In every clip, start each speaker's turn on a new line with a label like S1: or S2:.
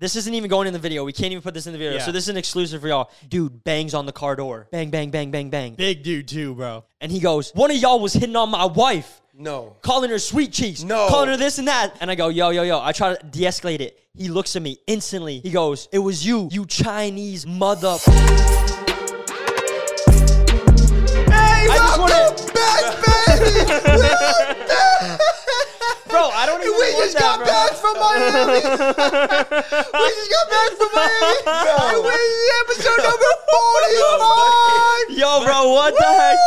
S1: This isn't even going in the video. We can't even put this in the video.
S2: Yeah.
S1: So this is an exclusive for y'all. Dude bangs on the car door. Bang, bang, bang, bang, bang.
S2: Big dude too, bro.
S1: And he goes, One of y'all was hitting on my wife,
S3: No.
S1: calling her sweet cheeks,
S3: No.
S1: calling her this and that. And I go, Yo, yo, yo. I try to de escalate it. He looks at me instantly. He goes, It was you, you Chinese mother.
S3: Hey,
S1: I just
S3: welcome back, baby. Welcome back.
S1: Bro, I don't even
S3: We
S1: want
S3: just
S1: that,
S3: got
S1: bro.
S3: back from Miami. we just got back from Miami. And we're episode number 45.
S1: Yo, bro, what the heck?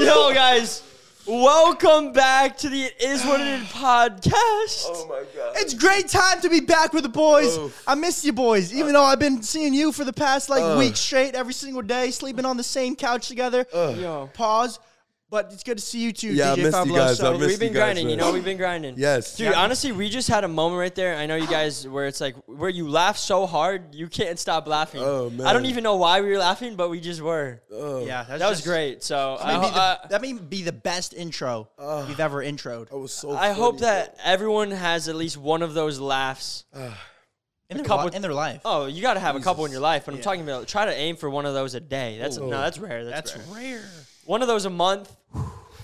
S1: Yo, guys, welcome back to the It Is What It Is podcast.
S3: Oh my god.
S2: It's great time to be back with the boys.
S3: Oof.
S2: I miss you boys, even though I've been seeing you for the past like
S3: Ugh.
S2: week straight, every single day, sleeping on the same couch together.
S1: Yo,
S2: Pause. But it's good to see you too,
S3: Yeah, I
S2: DJ
S3: missed you
S2: Fabuloso.
S3: guys. I missed
S1: we've been
S3: you guys,
S1: grinding, you know, we've been grinding.
S3: Yes.
S1: Dude, honestly, we just had a moment right there. I know you guys where it's like where you laugh so hard you can't stop laughing.
S3: Oh, man.
S1: I don't even know why we were laughing, but we just were.
S3: Oh,
S2: yeah, that's
S1: That was
S2: just-
S1: great. So
S2: That may,
S1: I,
S2: be the,
S1: uh,
S2: that may be the best intro we've ever introed.
S3: That was so
S1: I hope
S3: funny.
S1: that everyone has at least one of those laughs.
S2: In their,
S1: couple-
S2: li- in their life.
S1: Oh, you got to have a couple in your life, but I'm talking about try to aim for one of those a day. That's
S3: Oh.
S1: no, that's rare. That's,
S2: That's
S1: rare.
S2: Rare.
S1: One of those a month.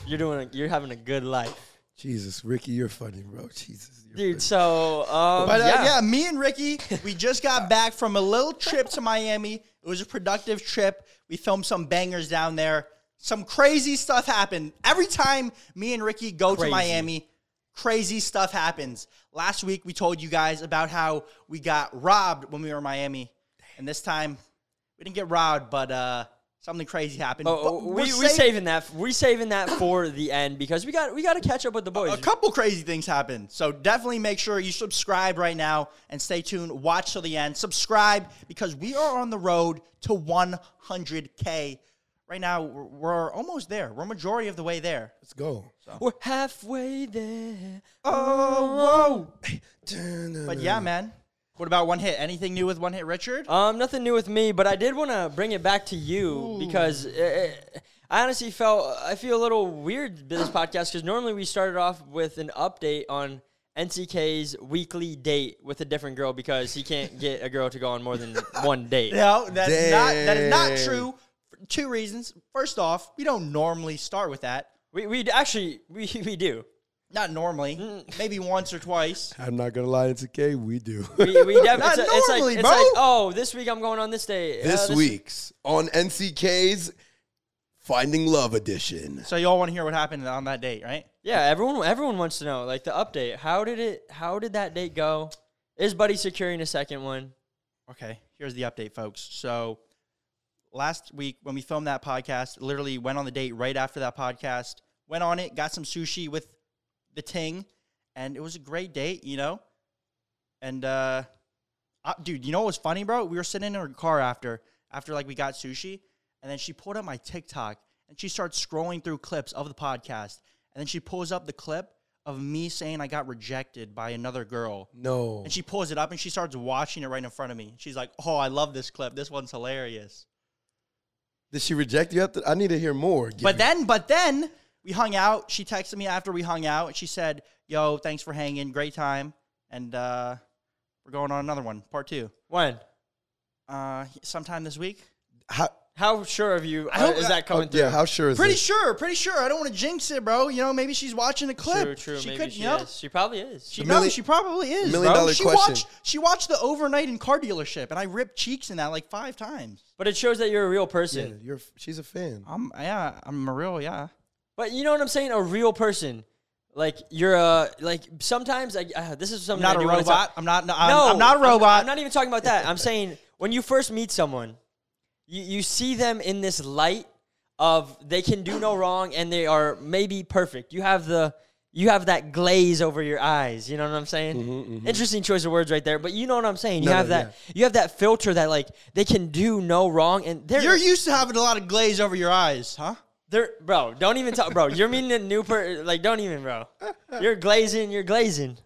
S1: You're doing. A, you're having a good life,
S3: Jesus, Ricky, you're funny, bro. Jesus. You're
S1: dude. So, um,
S2: But uh,
S1: yeah.
S2: yeah. me and Ricky, we just got back from a little trip to Miami. It was a productive trip. We filmed some bangers down there. Some crazy stuff happened. Every time me and Ricky go
S1: Crazy.
S2: to Miami, crazy stuff happens. Last week we told you guys about how we got robbed when we were in Miami. And this time we didn't get robbed, but uh, something crazy happened.
S1: Oh,
S2: But we're
S1: we we saving that. We saving that for the end because we got we got to catch up with the boys.
S2: A couple crazy things happened. So definitely make sure you subscribe right now and stay tuned. Watch till the end. Subscribe because we are on the road to 100K. Right now, we're, we're almost there. We're majority of the way there.
S3: Let's go.
S1: We're halfway there.
S2: Oh, whoa.
S3: But
S2: But yeah, man. What about one hit? Anything new with one hit, Richard?
S1: Um, nothing new with me, but I did want to bring it back to you because uh, I honestly felt I feel a little weird this podcast because normally we started off with an update on NCK's weekly date with a different girl because he can't get a girl to go on more than one date.
S2: No, that's not. That is not true. For two reasons. First off, we don't normally start with that.
S1: We we actually we we do.
S2: Not normally.
S1: Mm.
S2: Maybe once or twice.
S3: I'm not gonna lie, it's okay. We do.
S1: We, we def-
S2: Not
S1: it's, a- it's like
S2: normally,
S1: it's
S2: bro.
S1: like oh this week I'm going on this day. Uh,
S3: this week's on NCK's Finding Love edition.
S2: So y'all want to hear what happened on that date, right?
S1: Yeah, everyone everyone wants to know like the update. How did it? How did that date go? Is Buddy securing a second one?
S2: Okay, here's the update, folks. So last week when we filmed that podcast, literally went on the date right after that podcast. Went on it, got some sushi with the ting, and it was a great date, you know. And uh, uh, dude, you know what was funny, bro? We were sitting in her car after, after like we got sushi, and then she pulled up my TikTok and she starts scrolling through clips of the podcast, and then she pulls up the clip of me saying I got rejected by another girl.
S3: No.
S2: And she pulls it up and she starts watching it right in front of me. She's like, "Oh, I love this clip. This one's hilarious."
S3: Did she reject you? After? I need to hear more. Give
S2: But
S3: me-
S2: then, but then we hung out. She texted me after we hung out and she said, "Yo, thanks for hanging. Great time." And uh, we're going on another one, part two.
S1: When?
S2: Uh, sometime this week.
S3: how,
S1: How sure of you
S2: I
S1: uh,
S2: hope-
S1: is that coming
S3: oh,
S1: through?
S3: yeah, how sure is
S2: Pretty
S3: this?
S2: sure, pretty sure. I don't want to jinx it, bro. You know, maybe she's watching a clip.
S1: True, true.
S2: She
S1: maybe
S2: could,
S1: she
S2: you know,
S1: is. She probably is.
S2: She,
S3: The
S2: no,
S3: milli-
S2: she probably is.
S3: million
S2: bro.
S3: dollar
S2: she
S3: question.
S2: watched she watched the overnight in car dealership, and I ripped cheeks in that like five times.
S1: but it shows that you're a real
S3: Yeah,
S1: person.
S3: you're. She's a fan.
S2: I'm yeah, I'm a real yeah.
S1: But you know what I'm saying? A real person. Like you're a like sometimes like uh, this is
S2: I'm
S1: something
S2: not
S1: I
S2: a robot. I'm not. No, I'm,
S1: no,
S2: I'm not a robot.
S1: I'm, not even talking about that. I'm saying when you first meet someone, you, you see them in this light of they can do no wrong and they are maybe perfect. You have the you have that glaze over your eyes. You know what I'm saying? Interesting choice of words right there. But you know what I'm saying. You
S3: No,
S1: have
S3: no,
S1: that you have that filter that like they can do no wrong and they're
S2: You're used to having a lot of glaze over your eyes, huh?
S1: Bro. Don't even talk, bro. You're meeting a new person. like don't even, bro. You're glazing. You're glazing.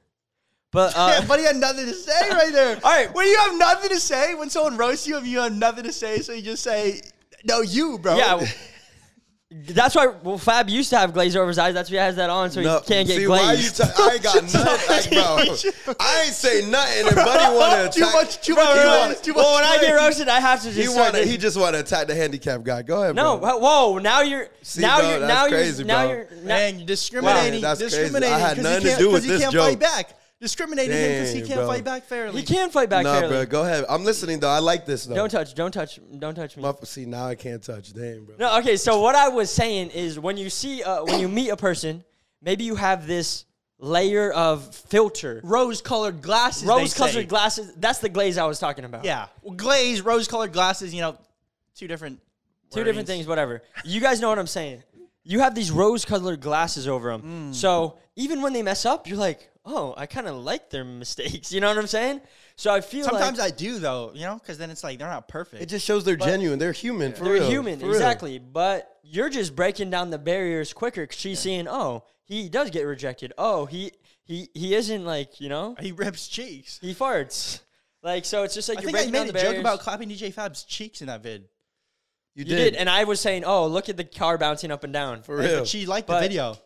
S1: But uh,
S2: yeah, buddy had nothing to say right there.
S1: All right.
S2: When you have nothing to say, when someone roasts you and you have nothing to say, so you just say, no, you, bro.
S1: yeah. That's why well, Fab used to have glaze over his eyes. That's why he has that on, so
S3: No,
S1: he can't get
S3: see, why you ta- I ain't got nothing, bro. I ain't say nothing. And Buddy want to
S2: Too much- too
S3: Bro,
S2: much
S3: he
S2: glaze,
S3: wanna-
S2: too much
S1: well, when I get roasted, I have to just
S3: He
S1: start
S3: want
S1: this-
S3: He just want to attack the handicap guy. Go ahead, bro.
S1: no,
S3: bro.
S1: whoa! Now you're
S3: See,
S1: now
S3: bro,
S1: you're now
S3: crazy,
S1: you're now you're now,
S2: Man, you're discriminating.
S3: that's crazy.
S2: discriminating
S3: I had
S2: 'cause
S3: nothing
S2: he
S3: to
S2: can't,
S3: do with
S2: 'cause he
S3: this
S2: can't
S3: joke.
S2: fight back. Discriminating him because he can't
S3: bro.
S2: fight back fairly.
S1: he can fight back
S3: Nah,
S1: fairly.
S3: bro. Go ahead. I'm listening though. I like this though.
S1: Don't touch, don't touch, don't touch me.
S3: My- See, now I can't touch. Damn, bro.
S1: No, okay. So what I was saying is, when you see, uh, when you meet a person, maybe you have this layer of filter,
S2: Rose-colored glasses. they say.
S1: rose-colored glasses. That's the glaze I was talking about.
S2: Yeah, well, glazed rose-colored glasses. You know, two different.
S1: two different things. Whatever. You guys know what I'm saying. You have these rose-colored glasses over them,
S3: Mm.
S1: so even when they mess up, you're like, oh, I kind of like their mistakes. You know what I'm saying? So I feel
S2: Sometimes
S1: like
S2: I do though, you know, because then it's like they're not perfect.
S3: It just shows they're genuine. They're human. For
S1: they're
S3: real.
S1: human,
S3: For real.
S1: exactly. But you're just breaking down the barriers quicker because she's seeing, oh, he does get rejected. Oh, he he he isn't like you know
S2: he rips cheeks.
S1: he farts. Like so, it's just like
S2: I
S1: you're
S2: think I
S1: breaking down
S2: made a
S1: the
S2: joke
S1: barriers.
S2: about clapping DJ Fab's cheeks in that vid.
S3: You
S1: you
S3: did.
S1: did, and I was saying, oh, look at the car bouncing up and down.
S3: For real.
S2: But she liked
S1: But-
S2: the video.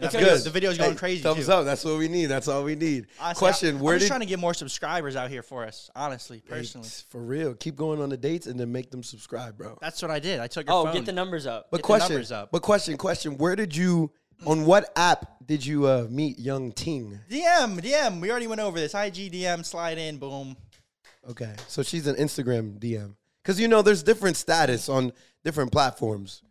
S2: And
S3: That's
S2: the video-
S3: good.
S2: The video's going
S3: Hey,
S2: crazy.
S3: Thumbs
S2: too.
S3: up. That's what we need. That's all we need.
S2: Honestly,
S3: Question:
S2: I,
S3: Where
S2: I'm just
S3: did
S2: trying to get more subscribers out here for us. Honestly,
S3: Hey,
S2: personally,
S3: for real? Keep going on the dates and then make them subscribe, bro.
S2: that's what I did. I took your
S1: Oh,
S2: phone.
S1: get the numbers up.
S3: But
S2: get the
S3: question,
S2: numbers up.
S3: but question, question. Where did you? On what app did you uh, meet Young Ting?
S2: DM, DM. We already went over this. IG DM, slide in, boom.
S3: Okay, so she's an Instagram DM. Because you know, there's different status on different platforms.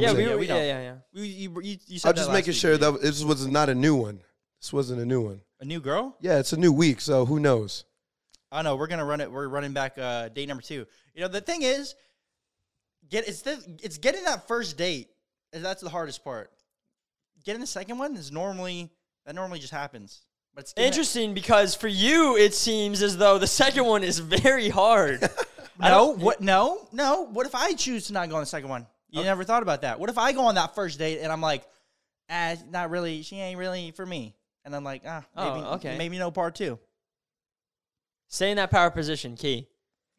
S1: Yeah, we,
S3: saying-
S2: yeah, we
S1: yeah,
S2: know.
S1: yeah, yeah.
S2: We, you, you, you said
S3: I'm just making
S2: week,
S3: sure
S2: didn't
S3: that this was not a new one. This wasn't a new one.
S2: a new girl.
S3: Yeah, it's a new week, so who knows?
S2: I know we're gonna run it. We're running back uh, date number two. You know the thing is, get it's the, it's getting that first date. That's the hardest part. Getting the second one is normally that normally just happens. But it's getting that-
S1: Interesting because for you, it seems as though the second one is very hard.
S2: No, what? No, no. What if I choose to not go on the second one? You never thought about that. What if I go on that first date and I'm like, ah, not really. She ain't really for me. And I'm like, ah,
S1: Oh,
S2: maybe,
S1: okay.
S2: maybe no part two.
S1: Stay in that power position, key.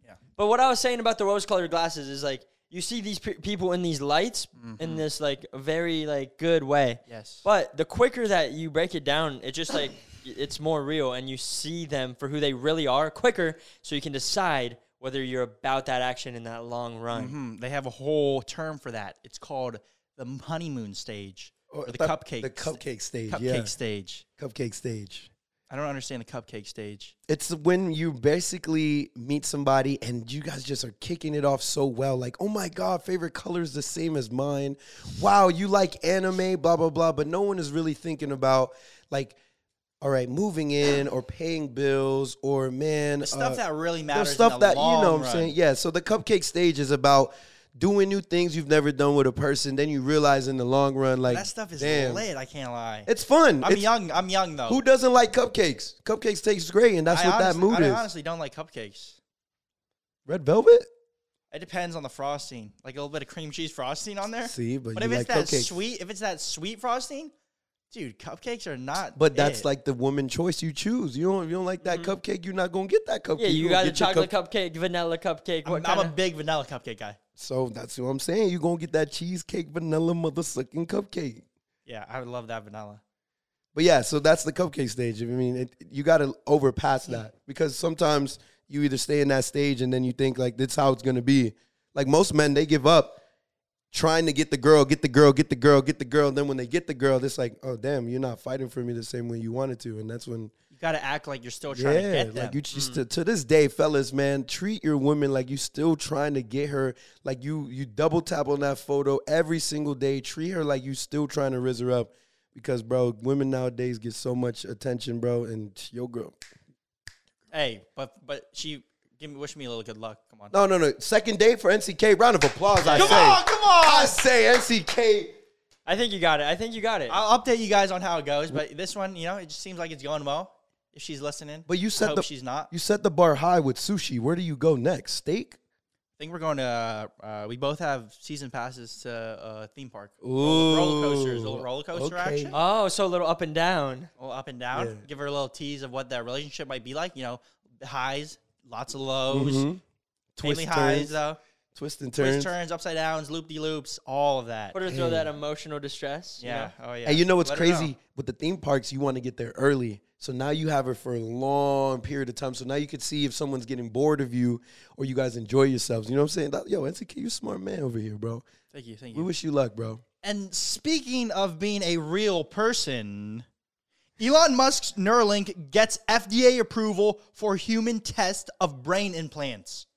S2: Yeah.
S1: But what I was saying about the rose-colored glasses is like you see these pe- people in these lights in this like very like good way.
S2: Yes.
S1: But the quicker that you break it down, it just like it's more real, and you see them for who they really are quicker, so you can decide whether you're about that action in that long run.
S2: hmm They have a whole term for that. It's called the honeymoon stage or, the
S3: I
S2: cupcake.
S3: thought The cupcake stage.
S2: Cupcake
S3: yeah.
S2: stage.
S3: Cupcake stage.
S2: I don't understand the cupcake stage.
S3: It's when you basically meet somebody and you guys just are kicking it off so well. Like, oh my God, favorite color is the same as mine. Wow, you like anime, blah, blah, blah. But no one is really thinking about, like, all right, moving in or paying bills or, man,
S2: The stuff
S3: uh,
S2: that really matters.
S3: stuff
S2: in the
S3: that, you know what I'm saying? Yeah, so the cupcake stage is about doing new things you've never done with a person. Then you realize in the long run, like,
S2: That stuff is
S3: damn,
S2: lit. I can't lie.
S3: It's fun.
S2: I'm
S3: It's-
S2: young. I'm young though.
S3: Who doesn't like cupcakes? Cupcakes taste great, and that's
S2: I
S3: what that
S2: honestly-
S3: mood
S2: I
S3: is.
S2: honestly don't like cupcakes.
S3: Red velvet?
S2: It depends on the frosting. Like a little bit of cream cheese frosting on there.
S3: See, but,
S2: But if
S3: like
S2: it's that
S3: cupcakes.
S2: sweet, if it's that sweet frosting, dude, cupcakes are not.
S3: But that's
S2: it.
S3: like the woman choice you choose. You don't, you don't like that cupcake, you're not gonna get that cupcake.
S1: Mm-hmm. Yeah, you
S3: gonna
S1: got
S3: a
S1: chocolate
S3: cup-
S1: cupcake, vanilla cupcake.
S2: I'm, I'm a big vanilla cupcake guy.
S3: So that's what I'm saying. You're gonna get that cheesecake vanilla mother sucking cupcake.
S2: Yeah, I would love that vanilla.
S3: But yeah, so that's the cupcake stage. I mean, it, you got to overpass that because sometimes you either stay in that stage and then you think like that's how it's gonna be. Like most men, they give up trying to get the girl, get the girl, get the girl, get the girl. And then when they get the girl, it's like, oh damn, you're not fighting for me the same way you wanted to, and that's when
S2: You got to act like you're still trying to
S3: yeah,
S2: get them.
S3: like you just mm. to, to this day, fellas, man, treat your woman like you still trying to get her. Like you you double tap on that photo every single day. Treat her like you still trying to raise her up. Because bro, women nowadays get so much attention, bro, and your girl.
S2: hey, but but she give me wish me a little good luck. Come on.
S3: No, no, no. Second date for NCK. Round of applause. I
S2: Come
S3: say.
S2: on, come on.
S3: I say NCK.
S1: I think you got it. I think you got it.
S2: I'll update you guys on how it goes. But this one, you know, it just seems like it's going well. If she's listening,
S3: But you
S2: I hope
S3: the
S2: she's not.
S3: you set the bar high with sushi. Where do you go next? Steak?
S2: I think we're going to. Uh, uh, we both have season passes to uh, theme park.
S3: Ooh,
S2: roller coasters, a little roller coaster
S3: okay.
S2: action.
S1: oh, so a little up and down.
S2: A little up and down.
S3: Yeah.
S2: Give her a little tease of what that relationship might be like. You know, highs, lots of lows,
S3: Mhm.
S2: mainly highs
S3: turns.
S2: though.
S3: Twist and turns.
S2: Twist turns, upside downs, loop de loops, all of that.
S1: Put her through that emotional distress. you
S2: Yeah.
S1: know?
S2: Oh yeah.
S3: And you know what's
S2: Let her know.
S3: crazy with the theme parks? You want to get there early, so now you have her for a long period of time. So now you could see if someone's getting bored of you or you guys enjoy yourselves. You know what I'm saying? Yo, NCK, you smart man over here, bro.
S2: Thank you. Thank you.
S3: We wish you luck, bro.
S2: And speaking of being a real person, Elon Musk's Neuralink gets FDA approval for human test of brain implants.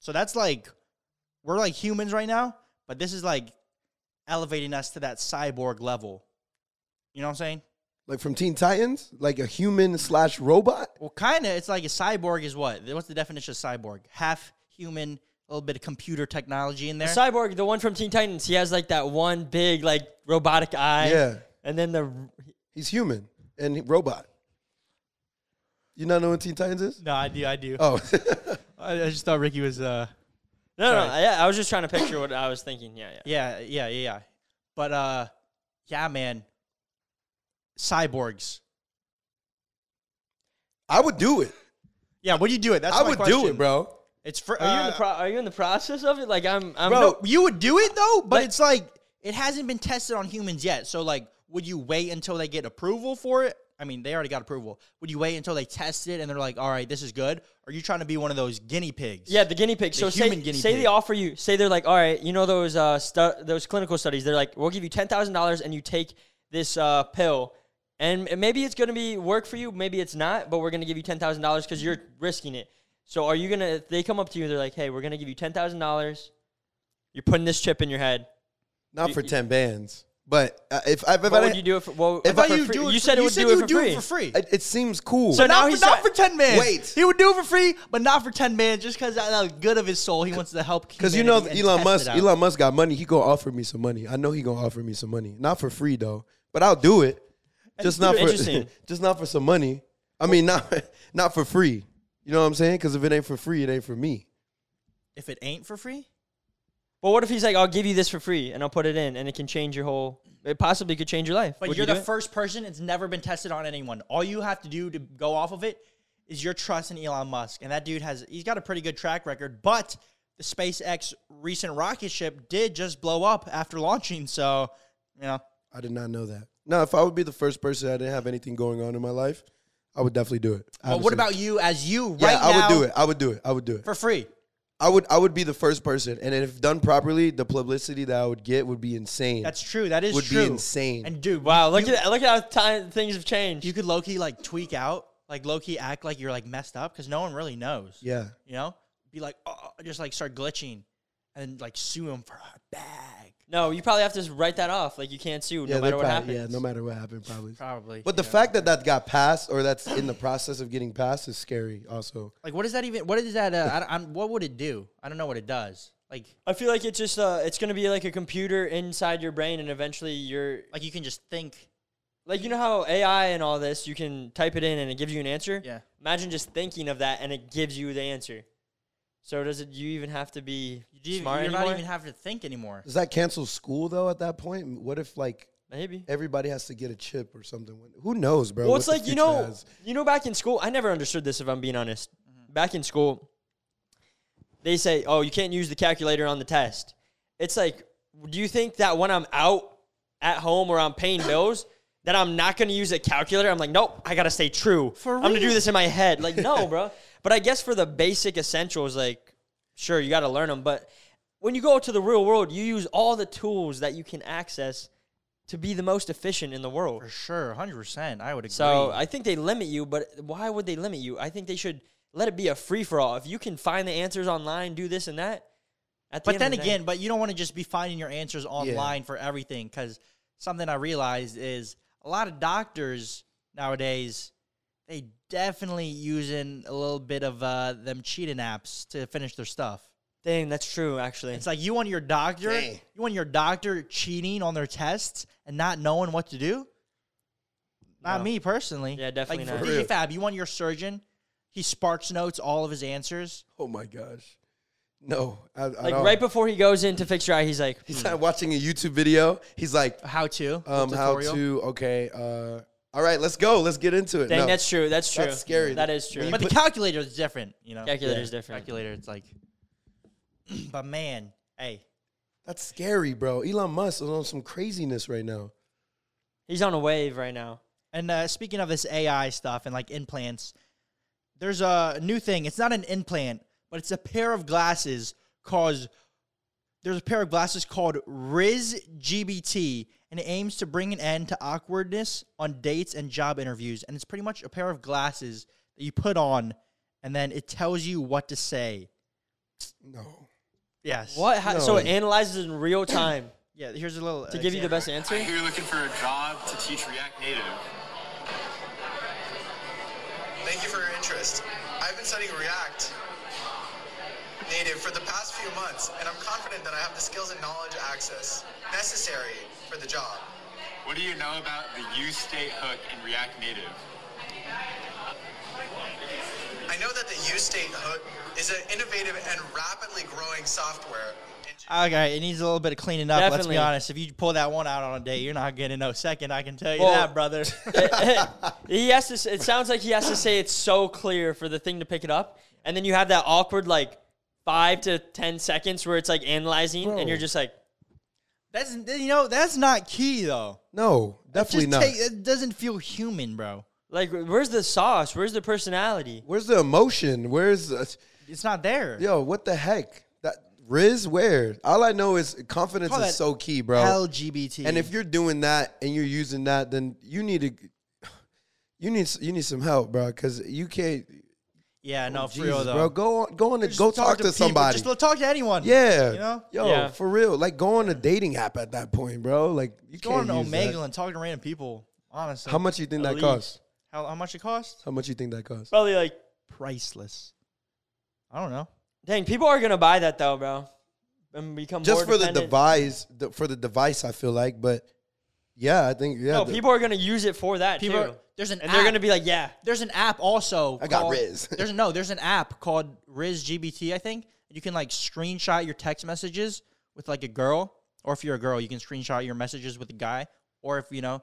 S2: So that's like we're like humans right now, but this is like elevating us to that cyborg level. You know what I'm saying?
S3: Like from Teen Titans, like a human slash robot.
S2: Well, kind of. It's like a cyborg is what? What's the definition of cyborg? Half human, a little bit of computer technology in
S1: The
S2: there.
S1: cyborg, the one from Teen Titans, he has like that one big like robotic eye.
S3: Yeah,
S1: And then the
S3: he's human and robot. You not know what Teen Titans is?
S2: no, I do. I do.
S3: Oh,
S2: I, I just thought Ricky was. uh
S1: no, no,
S2: Sorry.
S1: yeah, I was just trying to picture what I was thinking. Yeah, yeah.
S2: Yeah, yeah, yeah, yeah. But uh yeah, man. Cyborgs.
S3: I would do it.
S2: Yeah, would you do it? That's
S3: I
S2: my
S3: would
S2: question.
S3: do it, bro.
S2: It's for
S1: Are you in
S2: uh,
S1: the pro- Are you in the process of it? Like I'm, I'm
S3: Bro,
S2: No, you would do it though, but
S1: But-
S2: it's like it hasn't been tested on humans yet. So like would you wait until they get approval for it? I mean, they already got approval. Would you wait until they test it and they're like, "All right, this is good?" Or are you trying to be one of those guinea pigs?
S1: Yeah, the guinea pig.
S2: The
S1: So say,
S2: guinea
S1: say
S2: pig.
S1: they offer you, say they're like, all right, you know those uh stu- those clinical studies. They're like, we'll give you ten thousand dollars and you take this uh pill, and and maybe it's gonna be work for you, maybe it's not, but we're gonna give you ten thousand dollars because you're risking it. So are you gonna? If they come up to you, they're like, hey, we're gonna give you ten thousand dollars. You're putting this chip in your head.
S3: Not
S1: You-
S3: for
S1: you-
S3: ten bands, but uh, if, if, if
S1: What
S3: I
S1: would you do it for? Well,
S3: If
S1: for
S3: I-
S2: you
S1: free-
S2: do it
S1: you said it
S2: you
S1: would
S2: said
S1: do
S2: you
S1: it
S2: would
S1: for
S2: do
S1: free.
S2: it for free.
S3: It, it seems cool.
S1: So
S2: But
S1: now
S2: not,
S1: he's
S2: not
S1: not-
S2: for 10 man.
S3: Wait.
S2: He would do it for free, but not for 10 man just because out of the good of his soul, he wants to help
S3: Because you know Elon Musk. Elon Musk got money. He gonna offer me some money. I know he gonna offer me some money. Not for free though, but I'll do it. Just not for just not for some money. I mean, not not for free. You know what I'm saying? Because if it ain't for free, it ain't for me.
S2: If it ain't for free,
S1: But what if he's like, I'll give you this for free and I'll put it in and it can change your whole. It possibly could change your life.
S2: but
S1: Would
S2: you're
S1: you
S2: the
S1: it?
S2: first person. It's never been tested on anyone. All you have to do to go off of it is your trust in Elon Musk, and that dude has he's got a pretty good track record. But the SpaceX recent rocket ship did just blow up after launching, so you know.
S3: I did not know that. No, if I would be the first person, I didn't have anything going on in my life, I would definitely do it.
S2: But what about you as you right
S3: Yeah,
S2: right
S3: I
S2: now
S3: would do it. I would do it. I would do it.
S2: for free?
S3: I would. I would be the first person, and if done properly, the publicity that I would get would be insane.
S2: That's true. That is
S3: would
S2: true.
S3: be insane.
S2: And dude,
S1: Wow, look
S2: you,
S1: at look at how time things have changed.
S2: you could low key like tweak out, like low key act like you're like messed up because no one really knows.
S3: yeah.
S2: You know, be like, oh, just like start glitching, and like sue him for a bag.
S1: No, you probably have to just write that off. Like you can't sue
S3: Yeah,
S1: no
S3: they
S1: matter what
S3: probably-
S1: happens.
S3: Yeah, no matter what happened, probably.
S2: Probably.
S3: But the
S2: yeah.
S3: fact that that got passed or that's in the process of getting passed is scary. Also,
S2: like, what is that even? What is that? Uh, I, don't- I'm, what would it do? I don't know what it does. Like,
S1: I feel like it's just uh, it's gonna be like a computer inside your brain, and eventually you're
S2: like you can just think.
S1: like you know how AI and all this, you can type it in and it gives you an answer.
S2: Yeah.
S1: Imagine just thinking of that and it gives you the answer. So does it? You even have to be
S2: You, do-
S1: smart
S2: you're
S1: anymore?
S2: not even have to think anymore.
S3: does that cancel school though? At that point, what if like
S1: Maybe.
S3: everybody has to get a chip or something? Who knows, bro?
S1: Well, it's like you know,
S3: has.
S1: you know, back in school, I never understood this. If I'm being honest,
S2: Mm-hmm.
S1: back in school, they say, "Oh, you can't use the calculator on the test." It's like, do you think that when I'm out at home or I'm paying bills, that I'm not going to use a calculator? I'm like, nope, I got to stay true.
S2: For
S1: I'm going to do this in my head. Like, no, bro. But I guess for the basic essentials, like, sure, you got to learn them. But when you go to the real world, you use all the tools that you can access to be the most efficient in the world.
S2: For sure, hundred percent. I would agree.
S1: So I think they limit you, but why would they limit you? I think they should let it be a free for all. If you can find the answers online, do this and that. At the
S2: But
S1: end
S2: then
S1: of the day-
S2: again, but you don't want to just be finding your answers online for everything because something I realized is a lot of doctors nowadays they definitely using a little bit of uh, them cheating apps to finish their stuff.
S1: dang, that's true. Actually,
S2: It's like you want your doctor,
S3: Dang.
S2: you want your doctor cheating on their tests and not knowing what to do. Not
S1: No.
S2: me personally.
S1: Yeah, definitely
S2: like
S1: not.
S2: For
S3: For real.
S2: DJ Fab, you want your surgeon? He sparks notes all of his answers.
S3: Oh my gosh, no. I, I
S1: like
S3: don't.
S1: right before he goes in to fix your eye, he's like,
S3: He's
S1: "Hmm,
S3: not watching a YouTube video. He's like,
S2: How to?
S3: um, how to? Okay, uh, all right, let's go. Let's get into it.
S1: dang,
S3: No.
S1: that's true. That's true.
S3: That's scary.
S1: That is true.
S3: When you
S2: But the calculator is different, you know.
S1: Calculator
S3: Yeah.
S1: is different.
S2: Calculator, it's like but man, hey,
S3: That's scary, bro. Elon Musk is on some craziness right now.
S1: He's on a wave right now.
S2: And uh, speaking of this AI stuff and like implants, there's a new thing. It's not an implant, but it's a pair of glasses called. There's a pair of glasses called Riz GBT, and it aims to bring an end to awkwardness on dates and job interviews. And it's pretty much a pair of glasses that you put on, and then it tells you what to say.
S3: No.
S2: Yes.
S1: What? How, So it analyzes in real time
S2: Yeah. Here's a little
S1: to give you the best answer.
S4: I hear you're looking for a job to teach React Native.
S5: Thank you for your interest. I've been studying React Native for the past few months, and I'm confident that I have the skills and knowledge access necessary for the job.
S4: What do you know about the use state hook in React Native?
S5: I know that the useState hook is an innovative and rapidly growing software.
S2: Okay, it needs a little bit of cleaning up. Let's be honest. If you pull that one out on a date, you're not getting no second. I can tell you
S1: Well,
S2: that, brother.
S1: Eh, eh, he has to. It sounds like he has to say it's so clear for the thing to pick it up, and then you have that awkward like five to ten seconds where it's like analyzing,
S3: Bro.
S1: and you're just like,
S2: That's you know that's not key though.
S3: No, definitely
S2: just
S3: not.
S2: take- it doesn't feel human, bro.
S1: like where's the sauce? Where's the personality?
S3: Where's the emotion? Where's uh,
S2: It's not there.
S3: yo? What the heck? That Riz, where? All I know is confidence
S2: Call
S3: is so key, bro.
S2: LGBT.
S3: And if you're doing that and you're using that, then you need to, you need you need some help, bro. Because you can't.
S2: Yeah, no,
S3: oh,
S2: for real though,
S3: bro. Go on, go on, and
S2: Just
S3: go talk, to,
S2: people.
S3: somebody.
S2: Just talk to anyone.
S3: yeah,
S2: you know?
S3: yo,
S1: Yeah.
S3: for real. Like go on a dating app at that point, bro. Like you
S2: Go
S3: can't
S2: on
S3: use
S2: Omegle
S3: that.
S2: and talk to random people. Honestly,
S3: How much you think
S1: At
S3: that
S1: least.
S3: costs?
S2: How, how much it costs?
S3: How much you think that costs?
S1: Probably like,
S2: Priceless. I don't know.
S1: dang, people are gonna buy that though, bro, and become
S3: Just
S1: more
S3: for the device, the, for the device, I feel like, but yeah, I think yeah.
S1: No,
S3: the-
S1: people are gonna use it for that
S2: People,
S1: too,
S2: are, there's an
S1: and
S2: app.
S1: they're gonna be like, yeah,
S2: There's an app also.
S3: I got
S2: called-
S3: Riz.
S2: there's no. There's an app called Riz GBT. I think you can like screenshot your text messages with like a girl, or if you're a girl, you can screenshot your messages with a guy, or if you know,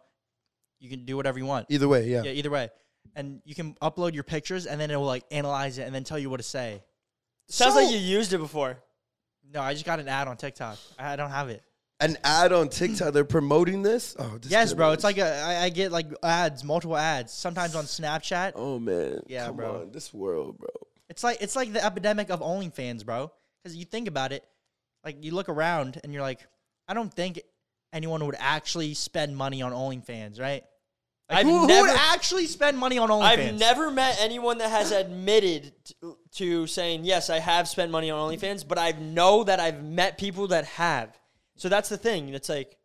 S2: you can do whatever you want.
S3: either way, yeah.
S2: Yeah, either way, and you can upload your pictures, and then it will like analyze it and then tell you what to say.
S1: sounds
S3: So-
S1: like you used it before.
S2: No, I just got an ad on TikTok. I don't have it.
S3: An ad on TikTok, they're promoting this. Oh, this
S2: Yes, bro.
S3: generation-
S2: It's like a, I, I get like ads, multiple ads, sometimes on Snapchat.
S3: Oh man,
S2: Yeah,
S3: Come
S2: bro.
S3: on, this world, bro.
S2: It's like it's like the epidemic of OnlyFans, bro. Because you think about it, like you look around and you're like, I don't think anyone would actually spend money on OnlyFans, right? Like,
S1: I've
S2: who, who
S1: never-
S2: would actually spend money on OnlyFans?
S1: I've never met anyone that has admitted to, to saying yes, I have spent money on OnlyFans, but I know that I've met people that have. So that's the thing. It's like,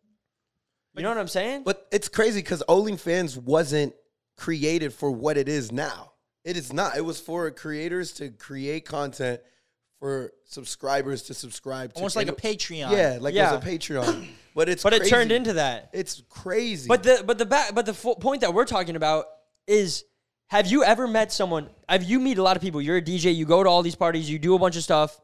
S1: you know what I'm saying?
S3: But it's crazy because OnlyFans wasn't created for what it is now. It is not. It was for creators to create content for subscribers to subscribe to.
S2: almost like a Patreon.
S3: Yeah, like
S1: Yeah.
S3: it was a Patreon. But it's
S1: but it turned into that.
S3: It's crazy.
S1: But the but the back but the fo- point that we're talking about is have you ever met someone have you meet a lot of people you're a DJ you go to all these parties you do a bunch of stuff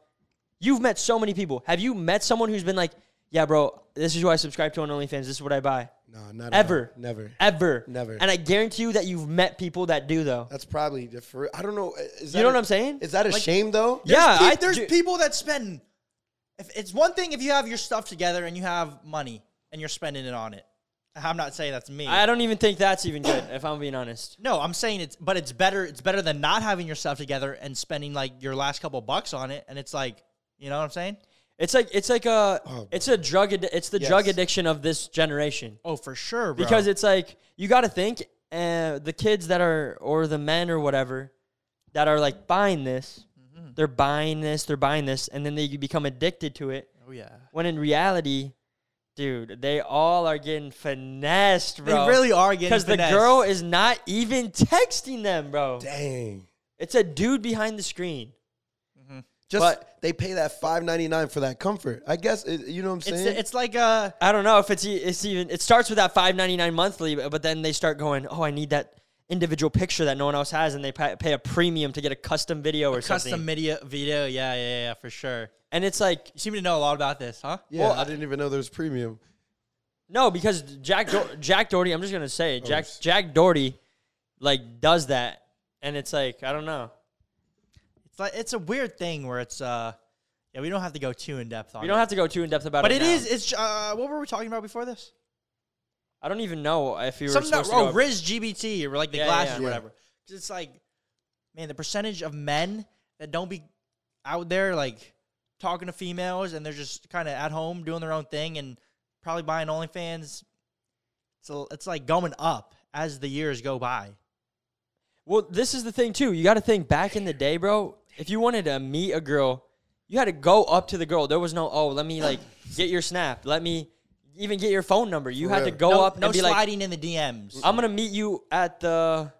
S1: you've met so many people have you met someone who's been like yeah bro this is who I subscribe to on OnlyFans this is what I buy
S3: no, not
S1: ever
S3: all. Never.
S1: ever
S3: Never.
S1: and I guarantee you that you've met people that do though
S3: That's probably different. I don't know. Is that
S1: you know
S3: a-
S1: what I'm saying
S3: Is that a
S2: Like-
S3: shame though?
S1: yeah
S2: Pe-
S1: I,
S2: there's
S1: do-
S2: people that spend. If it's one thing if you have your stuff together and you have money and you're spending it on it. I'm not saying that's me.
S1: I don't even think that's even good if I'm being honest
S2: no, I'm saying it's, but it's better. It's better than not having your stuff together and spending like your last couple bucks on it. And it's like, you know what I'm saying?
S1: It's like it's like a
S3: Oh,
S1: it's a drug it's the drug addiction of this generation.
S2: Oh, for sure, bro.
S1: because it's like you got to think uh, the kids that are or the men or whatever that are like buying this
S2: Mm-hmm.
S1: they're buying this they're buying this and then they become addicted to it.
S2: Oh yeah,
S1: when in reality dude they all are getting finessed bro.
S2: they really are getting
S1: because the girl is not even texting them bro.
S3: Dang.
S1: it's a dude behind the screen
S3: Just
S1: But-
S3: they pay that five ninety nine for that comfort. I guess it, you know what I'm saying.
S2: it's like uh
S1: i don't know if it's, e- it's even it starts with that 5.99 monthly but but then they start going oh i need that individual picture that no one else has and they pay, pay a premium to get a custom video or something.
S2: custom media video. Yeah, yeah, yeah, for sure.
S1: and it's like
S2: You seem to know a lot about this, huh?
S3: yeah,
S1: well,
S3: I didn't even know there was premium.
S1: No, because Jack Do- Jack Doherty. I'm just gonna say Jack
S3: s-
S1: Jack Doherty, like does that, and it's like I don't know.
S2: It's it's a weird thing where it's uh, Yeah, we don't have to go too in depth on.
S1: We don't have to go too in depth about
S2: But
S1: it.
S2: But
S1: it
S2: is. It's. Uh, what were we talking about before this?
S1: I don't even know if you were
S2: Something.
S1: supposed
S2: oh,
S1: to go.
S2: Riz GBT or like the
S1: Yeah,
S2: glasses
S1: yeah.
S2: or whatever. 'Cause it's like, man, the percentage of men that don't be out there like talking to females and they're just kind of at home doing their own thing and probably buying OnlyFans. So it's like going up as the years go by.
S1: Well, this is the thing too. You got to think back in the day, bro. If you wanted to meet a girl, you had to go up to the girl. There was no, oh, let me like get your snap. Let me even get your phone number. You had to go
S2: no,
S1: up
S2: no
S1: and be like,
S2: sliding in the DMs.
S1: I'm gonna meet you at the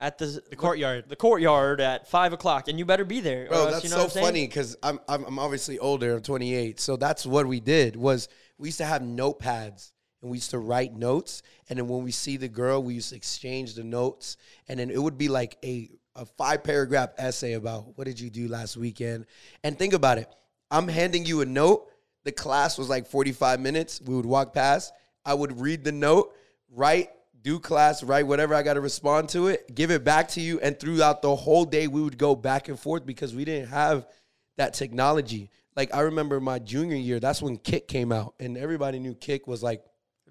S1: at the
S2: the courtyard.
S1: the courtyard at five o'clock, and you better be there. or
S3: Bro,
S1: else,
S3: that's
S1: you know
S3: so
S1: what I'm
S3: funny because I'm, I'm I'm obviously older. I'm 28, so that's what we did. Was we used to have notepads and we used to write notes, and then when we see the girl, we used to exchange the notes, and then it would be like a a five paragraph essay about what did you do last weekend, and think about it. I'm handing you a note. The class was like 45 minutes. We would walk past. I would read the note, write, do class, write whatever I got to respond to it, give it back to you. And throughout the whole day, we would go back and forth because we didn't have that technology. Like I remember my junior year, that's when Kik came out, and everybody knew Kik was like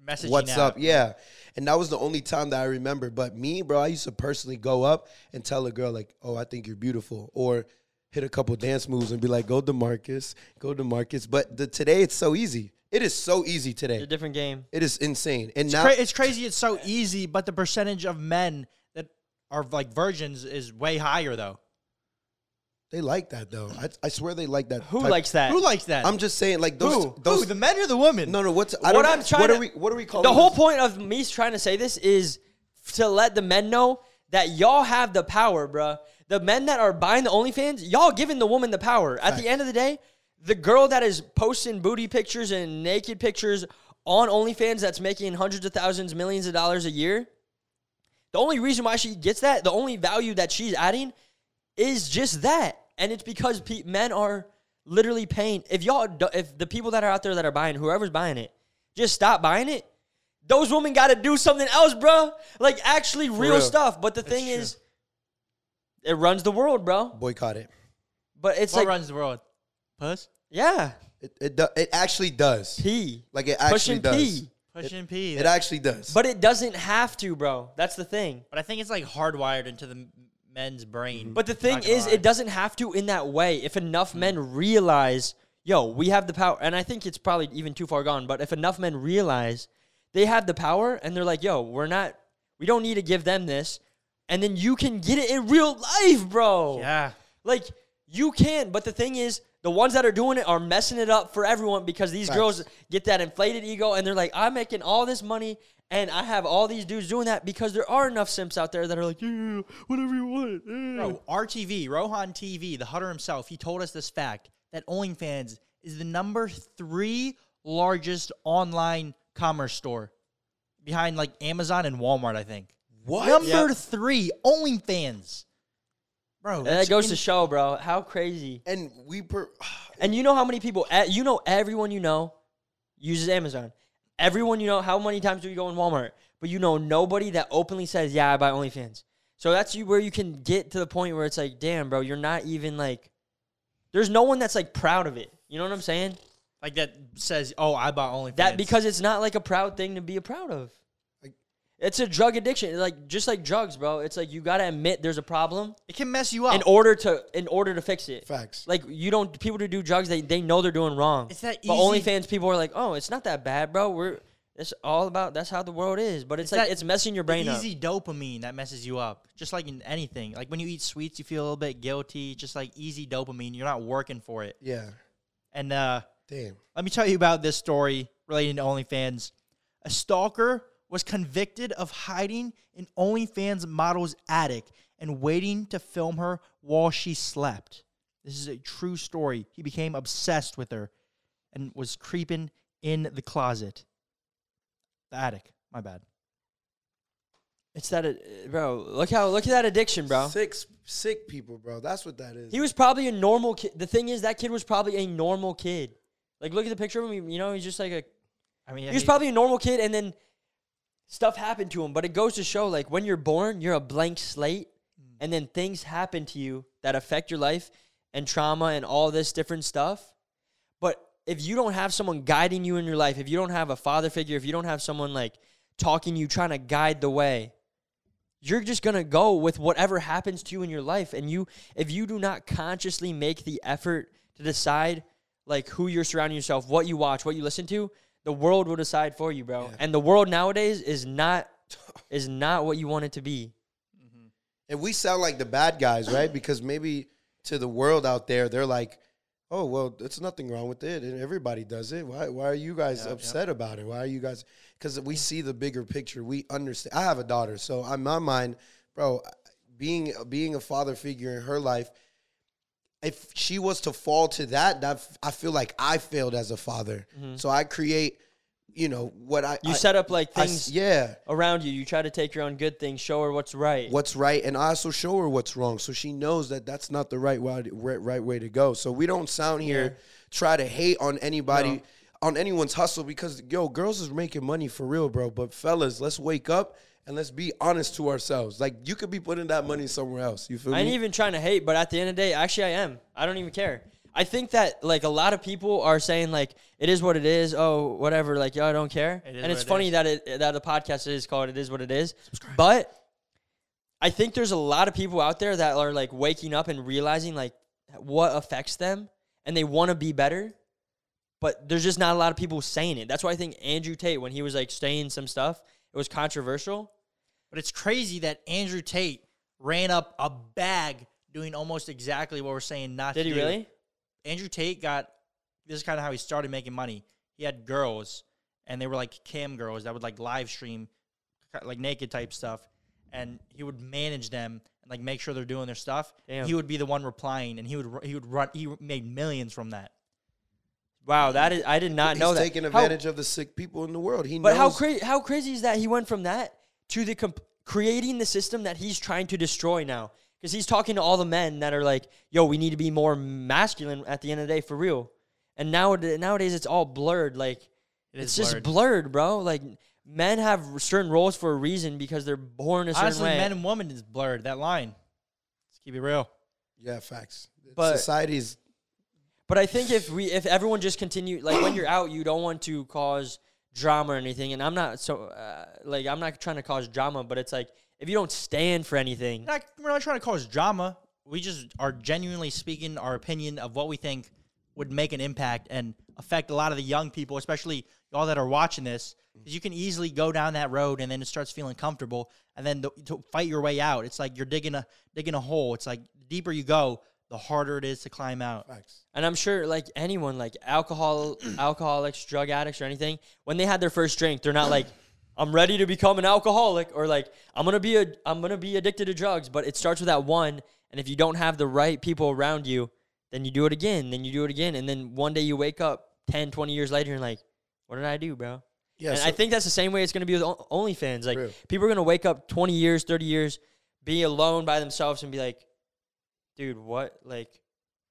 S2: Messaging
S3: what's
S2: out.
S3: up yeah and that was the only time that i remember but me bro i used to personally go up and tell a girl like oh i think you're beautiful or hit a couple dance moves and be like go to marcus go to marcus but the, today it's so easy it is so easy today.
S1: It's a different game.
S3: it is insane and
S2: It's,
S3: now
S2: cra- it's crazy. It's so easy, but the percentage of men that are like virgins is way higher, though.
S3: They like that though I, I swear they like that
S1: Who
S3: type-
S1: likes that?
S2: Who likes that?
S3: i'm just saying like those
S2: Who?
S3: those
S2: Who? The men or the women?
S3: no no what's I
S1: what
S3: don't,
S1: I'm trying
S3: what
S1: to,
S3: are we what are we calling
S1: The whole
S3: this?
S1: point of me trying to say this is to let the men know that y'all have the power, bruh. The men that are buying the OnlyFans, y'all giving the woman the power. At the end of the day, the girl that is posting booty pictures and naked pictures on OnlyFans that's making hundreds of thousands, millions of dollars a year, the only reason why she gets that, the only value that she's adding is just that. And it's because pe- men are literally paying. If y'all, if the people that are out there that are buying, whoever's buying it, just stop buying it, those women got to do something else, bro. Like actually real,
S3: real.
S1: stuff. But the thing
S2: true.
S1: is, it runs the world, bro.
S3: boycott it
S1: But it's
S2: what
S1: like,
S2: runs the world? Puss?
S1: yeah,
S3: it, it, do- it actually does
S1: P.
S3: like it actually
S1: Pushing
S3: does
S1: P.
S2: Push and pee.
S3: it actually does
S1: But it doesn't have to, bro. That's the thing.
S2: But I think it's like hardwired into the m- men's brain. Mm-hmm.
S1: But the thing is,
S2: lie.
S1: it doesn't have to in that way. If enough mm-hmm. men realize, yo, we have the power, and I think it's probably even too far gone, but if enough men realize they have the power and they're like, yo, we're not, we don't need to give them this, and then you can get it in real life, bro.
S2: Yeah.
S1: Like, you can, but the thing is, the ones that are doing it are messing it up for everyone because these
S3: Facts.
S1: girls get that inflated ego and they're like, I'm making all this money and I have all these dudes doing that because there are enough simps out there that are like, yeah, whatever you want. yeah."
S2: Bro, RTV, Rohan TV, the Hutter himself, he told us this fact that OnlyFans is the number three largest online commerce store behind like Amazon and Walmart, I think.
S3: what
S2: Number three, OnlyFans. Bro,
S1: that goes to show, bro, how crazy.
S3: and we per
S1: And you know how many people, eh, you know, everyone you know uses Amazon. Everyone you know, how many times do you go in Walmart? But you know nobody that openly says, yeah, I buy OnlyFans. So that's you where you can get to the point where it's like, damn, bro, you're not even like, there's no one that's like proud of it. You know what I'm saying?
S2: like that says, "Oh, I bought OnlyFans."
S1: That because it's not like a proud thing to be a proud of. It's a drug addiction. Like just like drugs, bro. It's like you gotta admit there's a problem
S2: it can mess you up.
S1: in order to in order to fix it.
S3: Facts.
S1: Like you don't people to do drugs, they they know they're doing wrong.
S2: It's that
S1: But
S2: easy-
S1: OnlyFans people are like, oh, it's not that bad, bro. We're it's all about that's how the world is. But it's,
S2: It's
S1: like
S2: that-
S1: it's messing your brain up.
S2: easy dopamine that messes you up. Just like in anything. Like when you eat sweets, you feel a little bit guilty. Just like easy dopamine. You're not working for it.
S3: yeah
S2: And uh
S3: damn
S2: Let me tell you about this story relating to OnlyFans. A stalker was convicted of hiding in OnlyFans model's attic and waiting to film her while she slept. This is a true story. He became obsessed with her and was creeping in the closet. The attic. My bad.
S1: It's that, uh, bro. Look how look at that addiction, bro.
S3: sick sick people bro that's what that is
S1: He was probably a normal kid. The thing is, that kid was probably a normal kid. Like, look at the picture of him. You know, he's just like a
S2: I mean,
S1: he was probably a normal kid, and then stuff happened to him. But it goes to show, like, when you're born, you're a blank slate, mm. and then things happen to you that affect your life, and trauma and all this different stuff. But if you don't have someone guiding you in your life, if you don't have a father figure, if you don't have someone like talking you, trying to guide the way, you're just gonna go with whatever happens to you in your life. And you, if you do not consciously make the effort to decide like who you're surrounding yourself, what you watch, what you listen to, the world will decide for you, bro. And the world nowadays is not is not what you want it to be. Mm-hmm.
S3: And we sound like the bad guys, right? Because maybe to the world out there, they're like, "Oh, well, it's nothing wrong with it, and everybody does it. Why? Why are you guys upset about it? Why are you guys?" Because we mm-hmm. see the bigger picture. We understand. I have a daughter, so in my mind, bro, being being a father figure in her life, if she was to fall to that, that I feel like I failed as a father. Mm-hmm. So I create, you know, what I
S1: You
S3: I-
S1: set up like
S3: I
S1: things
S3: yeah.
S1: around you. You try to take your own good things, show her what's right.
S3: what's right and I also show her what's wrong so she knows that that's not the right way right, right way to go so we don't sound here try to hate on anybody on anyone's hustle because yo girls is making money for real bro but fellas let's wake up and let's be honest to ourselves like you could be putting that money somewhere else you feel me?
S1: I ain't
S3: me
S1: even trying to hate, but at the end of the day, actually, I am. I don't even care. I think that like a lot of people are saying like it is what it is. Oh, whatever. Like yo, I don't care.
S2: It is
S1: and it's
S2: it
S1: funny
S2: is.
S1: that it that the podcast is called "It Is What It Is." But I think there's a lot of people out there that are like waking up and realizing like what affects them, and they want to be better. But there's just not a lot of people saying it. That's why I think Andrew Tate, when he was like saying some stuff, it was controversial.
S2: But it's crazy that Andrew Tate ran up a bag doing almost exactly what we're saying not
S1: Did
S2: to
S1: he really?
S2: Andrew Tate got this is kind of how he started making money. He had girls, and they were like cam girls that would like live stream, like naked type stuff, and he would manage them and like make sure they're doing their stuff.
S1: Damn.
S2: He would be the one replying, and he would he would run. He made millions from that.
S1: Wow, that is I did not
S3: he's
S1: know that.
S3: taking
S1: How-
S3: advantage of the sick people in the world he
S1: But how crazy how crazy is that he went from that to the comp- creating the system that he's trying to destroy now? Because he's talking to all the men that are like, "Yo, we need to be more masculine at the end of the day for real." And nowadays, nowadays it's all blurred. Like
S2: It
S1: it's
S2: is
S1: just
S2: blurred.
S1: blurred, bro. Like men have certain roles for a reason because they're born a certain
S2: Honestly,
S1: way.
S2: men and women is blurred. That line. Let's keep it real.
S3: yeah facts
S1: But-
S3: society's
S1: But I think if we if everyone just continue like when you're out, you don't want to cause drama or anything. And I'm not so uh, like I'm not trying to cause drama, but it's like if you don't stand for anything,
S2: Not, we're not trying to cause drama. We just are genuinely speaking our opinion of what we think would make an impact and affect a lot of the young people, especially y'all that are watching this. 'Cause you can easily go down that road and then it starts feeling comfortable, and then the, to fight your way out. It's like you're digging a digging a hole. It's like the deeper you go, the harder it is to climb out.
S3: facts
S1: and I'm sure like anyone like alcohol alcoholics, drug addicts or anything, when they had their first drink, they're not like I'm ready to become an alcoholic or like I'm going to be a I'm going to be addicted to drugs, but it starts with that one and if you don't have the right people around you, then you do it again, then you do it again and then one day you wake up 10, 20 years later and like what did I do, bro?
S3: yeah
S1: and
S3: so-
S1: I think that's the same way it's going to be with O- OnlyFans. Like
S3: Real.
S1: people are going to wake up 20 years, 30 years, be alone by themselves and be like, dude, what? Like,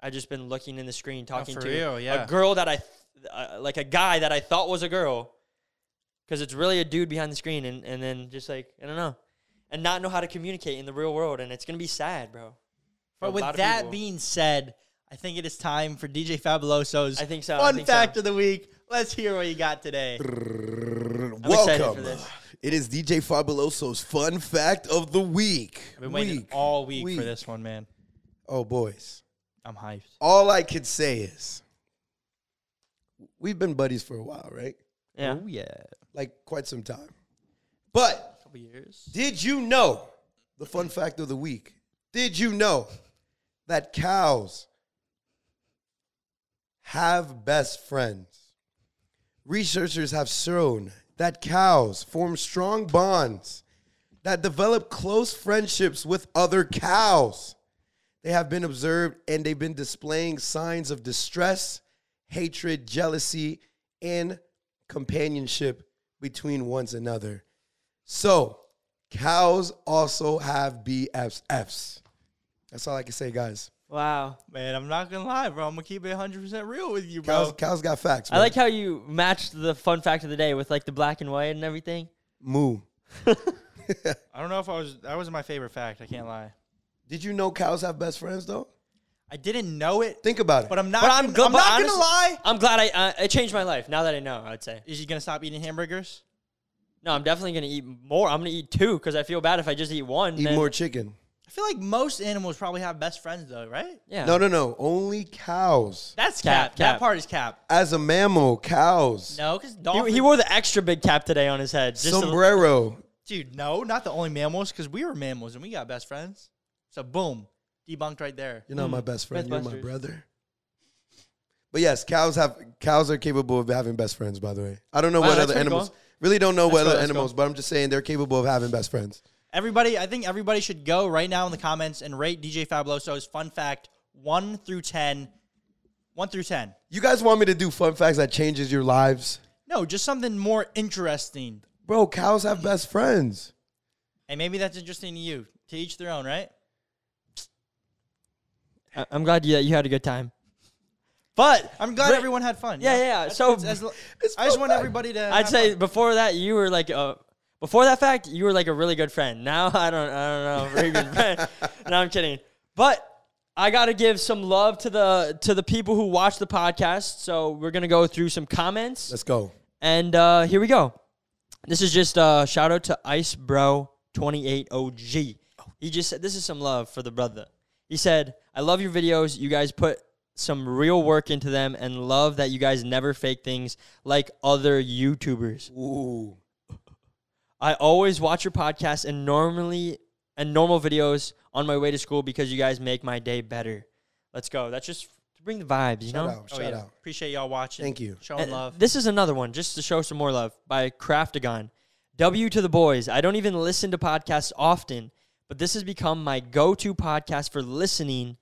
S1: I just been looking in the screen talking
S2: for
S1: to
S2: real, yeah.
S1: a girl that I, th- uh, like a guy that I thought was a girl, because it's really a dude behind the screen, and and then just like I don't know, and not know how to communicate in the real world, and it's gonna be sad, bro.
S2: But with that
S1: people.
S2: being said, I think it is time for DJ Fabuloso's
S1: I think so,
S2: fun
S1: think so.
S2: fact of the week. Let's hear what you got today.
S1: excited
S3: welcome
S1: for this.
S3: it is dj fabuloso's fun fact of the week
S2: I've been waiting all week,
S3: Week.
S2: for this one, man.
S3: Oh boys
S2: I'm hyped.
S3: all I could say is we've been buddies for a while, right?
S1: Yeah.
S2: Oh yeah.
S3: Like quite some time. But
S2: couple years.
S3: did you know the fun fact of the week? Did you know that cows have best friends? Researchers have shown that cows form strong bonds that develop close friendships with other cows. They have been observed and they've been displaying signs of distress, hatred, jealousy, and companionship between one's another. So, cows also have BFFs. That's all I can say, guys.
S1: Wow.
S2: Man, I'm not gonna lie, bro. I'm gonna keep it 100 percent real with you, bro.
S3: cows got facts.
S1: I like how you matched the fun fact of the day with like the black and white and everything.
S3: moo.
S2: I don't know if I was that was my favorite fact. I can't lie.
S3: Did you know cows have best friends though?
S2: I didn't know it,
S3: Think about it.
S2: but I'm not.
S1: But I'm, gl-
S2: I'm
S1: but
S2: not
S1: honest-
S2: gonna lie.
S1: I'm glad I uh, it changed my life. Now that I know, I'd say
S2: Is he gonna stop eating hamburgers?
S1: no. I'm definitely gonna eat more. I'm gonna eat two because I feel bad if I just eat one.
S3: Eat
S1: then-
S3: more chicken.
S2: I feel like most animals probably have best friends though, right?
S1: Yeah.
S3: No, no, no. Only cows.
S2: That's
S1: Cap,
S2: cap. That
S1: cap.
S2: part is cap.
S3: As a mammal, cows.
S2: No, because
S1: He,
S2: dolphins.
S1: he wore the extra big cap today on his head. Just to-
S3: Sombrero.
S2: Dude, no, not the only mammals, because we were mammals and we got best friends. So boom, debunked right there.
S3: You're not my best friend. You're my
S1: Mythbusters.
S3: brother. But yes, cows have cows are capable of having best friends. By the way, I don't know
S1: Wow,
S3: what
S1: that's
S3: other
S1: pretty
S3: animals.
S1: cool.
S3: Really don't know what
S2: cool,
S3: other
S2: that's
S3: animals,
S2: cool.
S3: but I'm just saying they're capable of having best friends.
S2: Everybody, I think everybody should go right now in the comments and rate DJ Fabuloso's fun fact one through ten. One through ten.
S3: You guys want me to do fun facts that changes your lives,
S2: No, just something more interesting.
S3: bro? Cows have best friends.
S2: And maybe that's interesting to you. To each their own, right?
S1: I- I'm glad you, you had a good time. But
S2: I'm glad
S1: Ra-
S2: everyone had fun.
S1: Yeah, yeah, yeah.
S2: That's-
S1: So-
S2: it's- as-
S3: It's
S2: I just want
S3: fact.
S2: everybody to.
S1: I'd
S2: have
S1: say
S2: fun.
S1: before that you were like uh before that fact you were like a really good friend. Now I don't I don't know very good friend. No, I'm kidding. But I got to give some love to the to the people who watch the podcast. So we're gonna go through some comments
S3: Let's go.
S1: and uh, here we go. This is just a shout out to Ice Bro 28 OG. He just said this is some love for the brother. He said, "I love your videos. You guys put some real work into them and love that you guys never fake things like other YouTubers.
S3: Ooh,
S1: I always watch your podcast and normally and normal videos on my way to school because you guys make my day better. Let's go. That's just to bring the vibes, you
S3: shout
S1: know?
S3: out,
S2: Oh,
S3: shout
S2: yeah.
S3: out.
S2: Appreciate y'all watching.
S3: Thank you.
S2: Showing
S1: And
S2: love.
S1: This is another one, just to show some more love, by Craftagon. W to the boys. I don't even listen to podcasts often, but this has become my go-to podcast for listening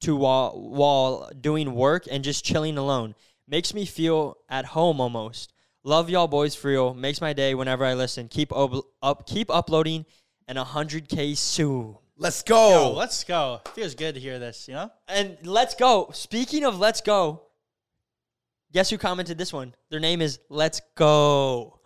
S1: to while while doing work and just chilling alone. Makes me feel at home almost. Love y'all boys for real. Makes my day whenever I listen. Keep up, up keep uploading and 100k soon.
S3: Let's go.
S2: Yo, let's go. Feels good to hear this, you know?
S1: And let's go. Speaking of let's go, guess who commented this one? Their name is Let's Go.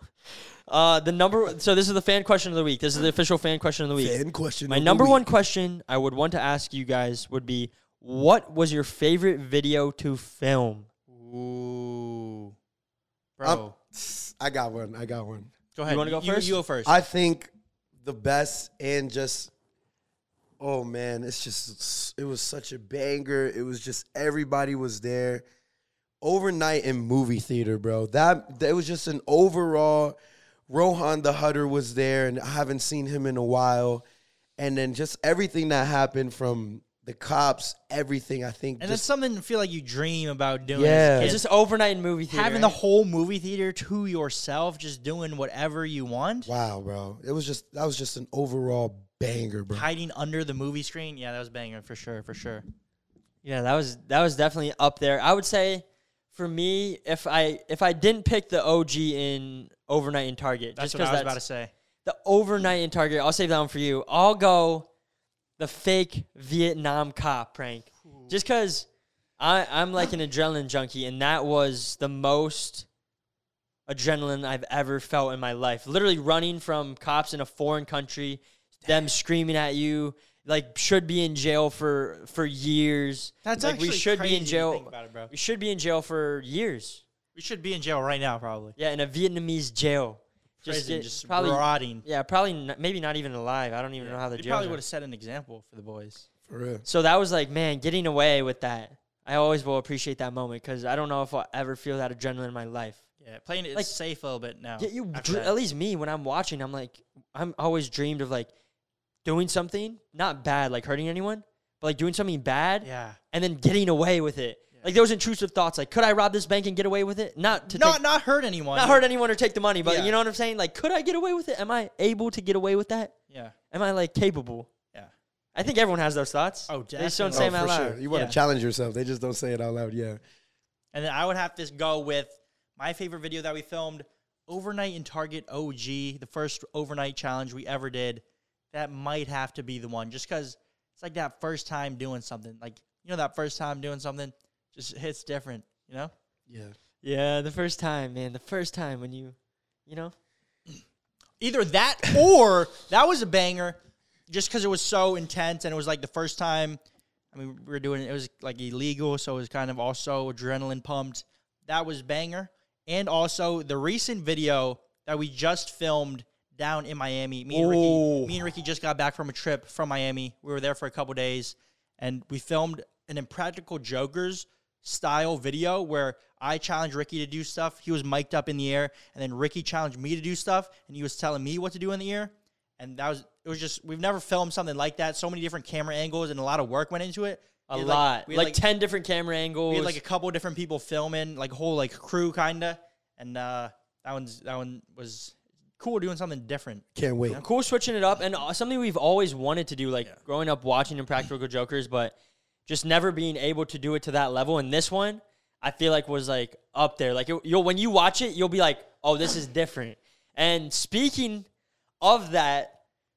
S1: Uh, the number. So this is the fan question of the week. This is the official fan question of the week.
S3: Fan question.
S1: My
S3: of the
S1: number
S3: week.
S1: one question I would want to ask you guys would be, what was your favorite video to film?
S2: Ooh. Bro.
S3: I'm- I got one. I got one.
S2: go ahead.
S1: You wanna go first?
S2: You go first.
S3: I think the best and just oh man, it's just it was such a banger. It was just everybody was there. Overnight in movie theater, bro. That that was just an overall Rohan the Hutter was there and I haven't seen him in a while. And then just everything that happened from the cops, everything I think
S2: and it's
S3: just
S2: something to feel like you dream about doing.
S3: Yeah.
S2: as a
S1: It's just overnight in movie theater.
S2: having the whole movie theater to yourself, just doing whatever you want,
S3: wow, bro. It was just that was just an overall banger, bro.
S2: hiding under the movie screen. Yeah, that was banger for sure, for sure.
S1: Yeah, that was that was definitely up there. I would say for me, if I if I didn't pick the OG in overnight in Target,
S2: That's
S1: just
S2: what
S1: because
S2: I was about to say.
S1: the overnight in Target, I'll save that one for you. I'll go the fake Vietnam cop prank, just because I'm like an adrenaline junkie, and that was the most adrenaline I've ever felt in my life. Literally running from cops in a foreign country, them screaming at you. Like should be in jail for for years.
S2: That's
S1: like we should be in jail.
S2: it.
S1: We should be in jail for years.
S2: We should be in jail right now, probably.
S1: Yeah, in a Vietnamese jail.
S2: Prison,
S1: get-
S2: just
S1: probably
S2: rotting.
S1: yeah, probably not, maybe not even alive. I don't even know how the
S2: jail.
S1: jails
S2: probably would have set an example for the boys.
S3: For real.
S1: So that was like, man, getting away with that. I always will appreciate that moment because I don't know if I'll ever feel that adrenaline in my life.
S2: Yeah, playing it
S1: Like-
S2: safe a little bit now.
S1: Yeah, you dr- at least me when I'm watching, I'm like, I'm always dreamed of like doing something not bad, like hurting anyone, but like doing something bad
S2: Yeah.
S1: and then getting away with it. Like those intrusive thoughts, like could I rob this bank and get away with it? Not to
S2: Not
S1: take,
S2: not hurt anyone.
S1: not hurt anyone or take the money, but
S2: Yeah.
S1: you know what I'm saying? Like, could I get away with it? Am I able to get away with that?
S2: Yeah.
S1: Am I like capable?
S2: Yeah.
S1: I think everyone has those thoughts.
S2: Oh,
S1: They just don't say
S3: Oh,
S1: them out oh,
S3: for
S1: loud.
S3: sure. You want to
S2: Yeah.
S3: challenge yourself. They just don't say it out loud. Yeah.
S2: And then I would have to go with my favorite video that we filmed, Overnight in Target OG, the first overnight challenge we ever did. That might have to be the one, just because it's like that first time doing something. Like, you know, that first time doing something just hits different, you know?
S3: Yeah.
S1: Yeah, the first time, man. The first time when you, you know,
S2: Either that or that was a banger just because it was so intense and it was like the first time I mean, we were doing it was like illegal, so it was kind of also adrenaline pumped. That was banger, and also the recent video that we just filmed down in Miami. Me and Ricky, me and Ricky just got back from a trip from Miami. We were there for a couple days, and we filmed an Impractical Jokers style video where I challenged Ricky to do stuff. He was mic'd up in the air, and then Ricky challenged me to do stuff, and he was telling me what to do in the air. And that was it was just we've never filmed something like that. So many different camera angles and a lot of work went into it.
S1: A
S2: We had,
S1: lot.
S2: we
S1: Like,
S2: had,
S1: 10 different camera angles.
S2: we had like a couple different people filming, like a whole like crew kinda. And uh that one's that one was cool doing something different.
S3: Can't wait.
S1: cool switching it up and uh, something we've always wanted to do like growing up watching impractical jokers but just never being able to do it to that level and this one i feel like was like up there like it, you'll when you watch it you'll be like oh this is different and speaking of that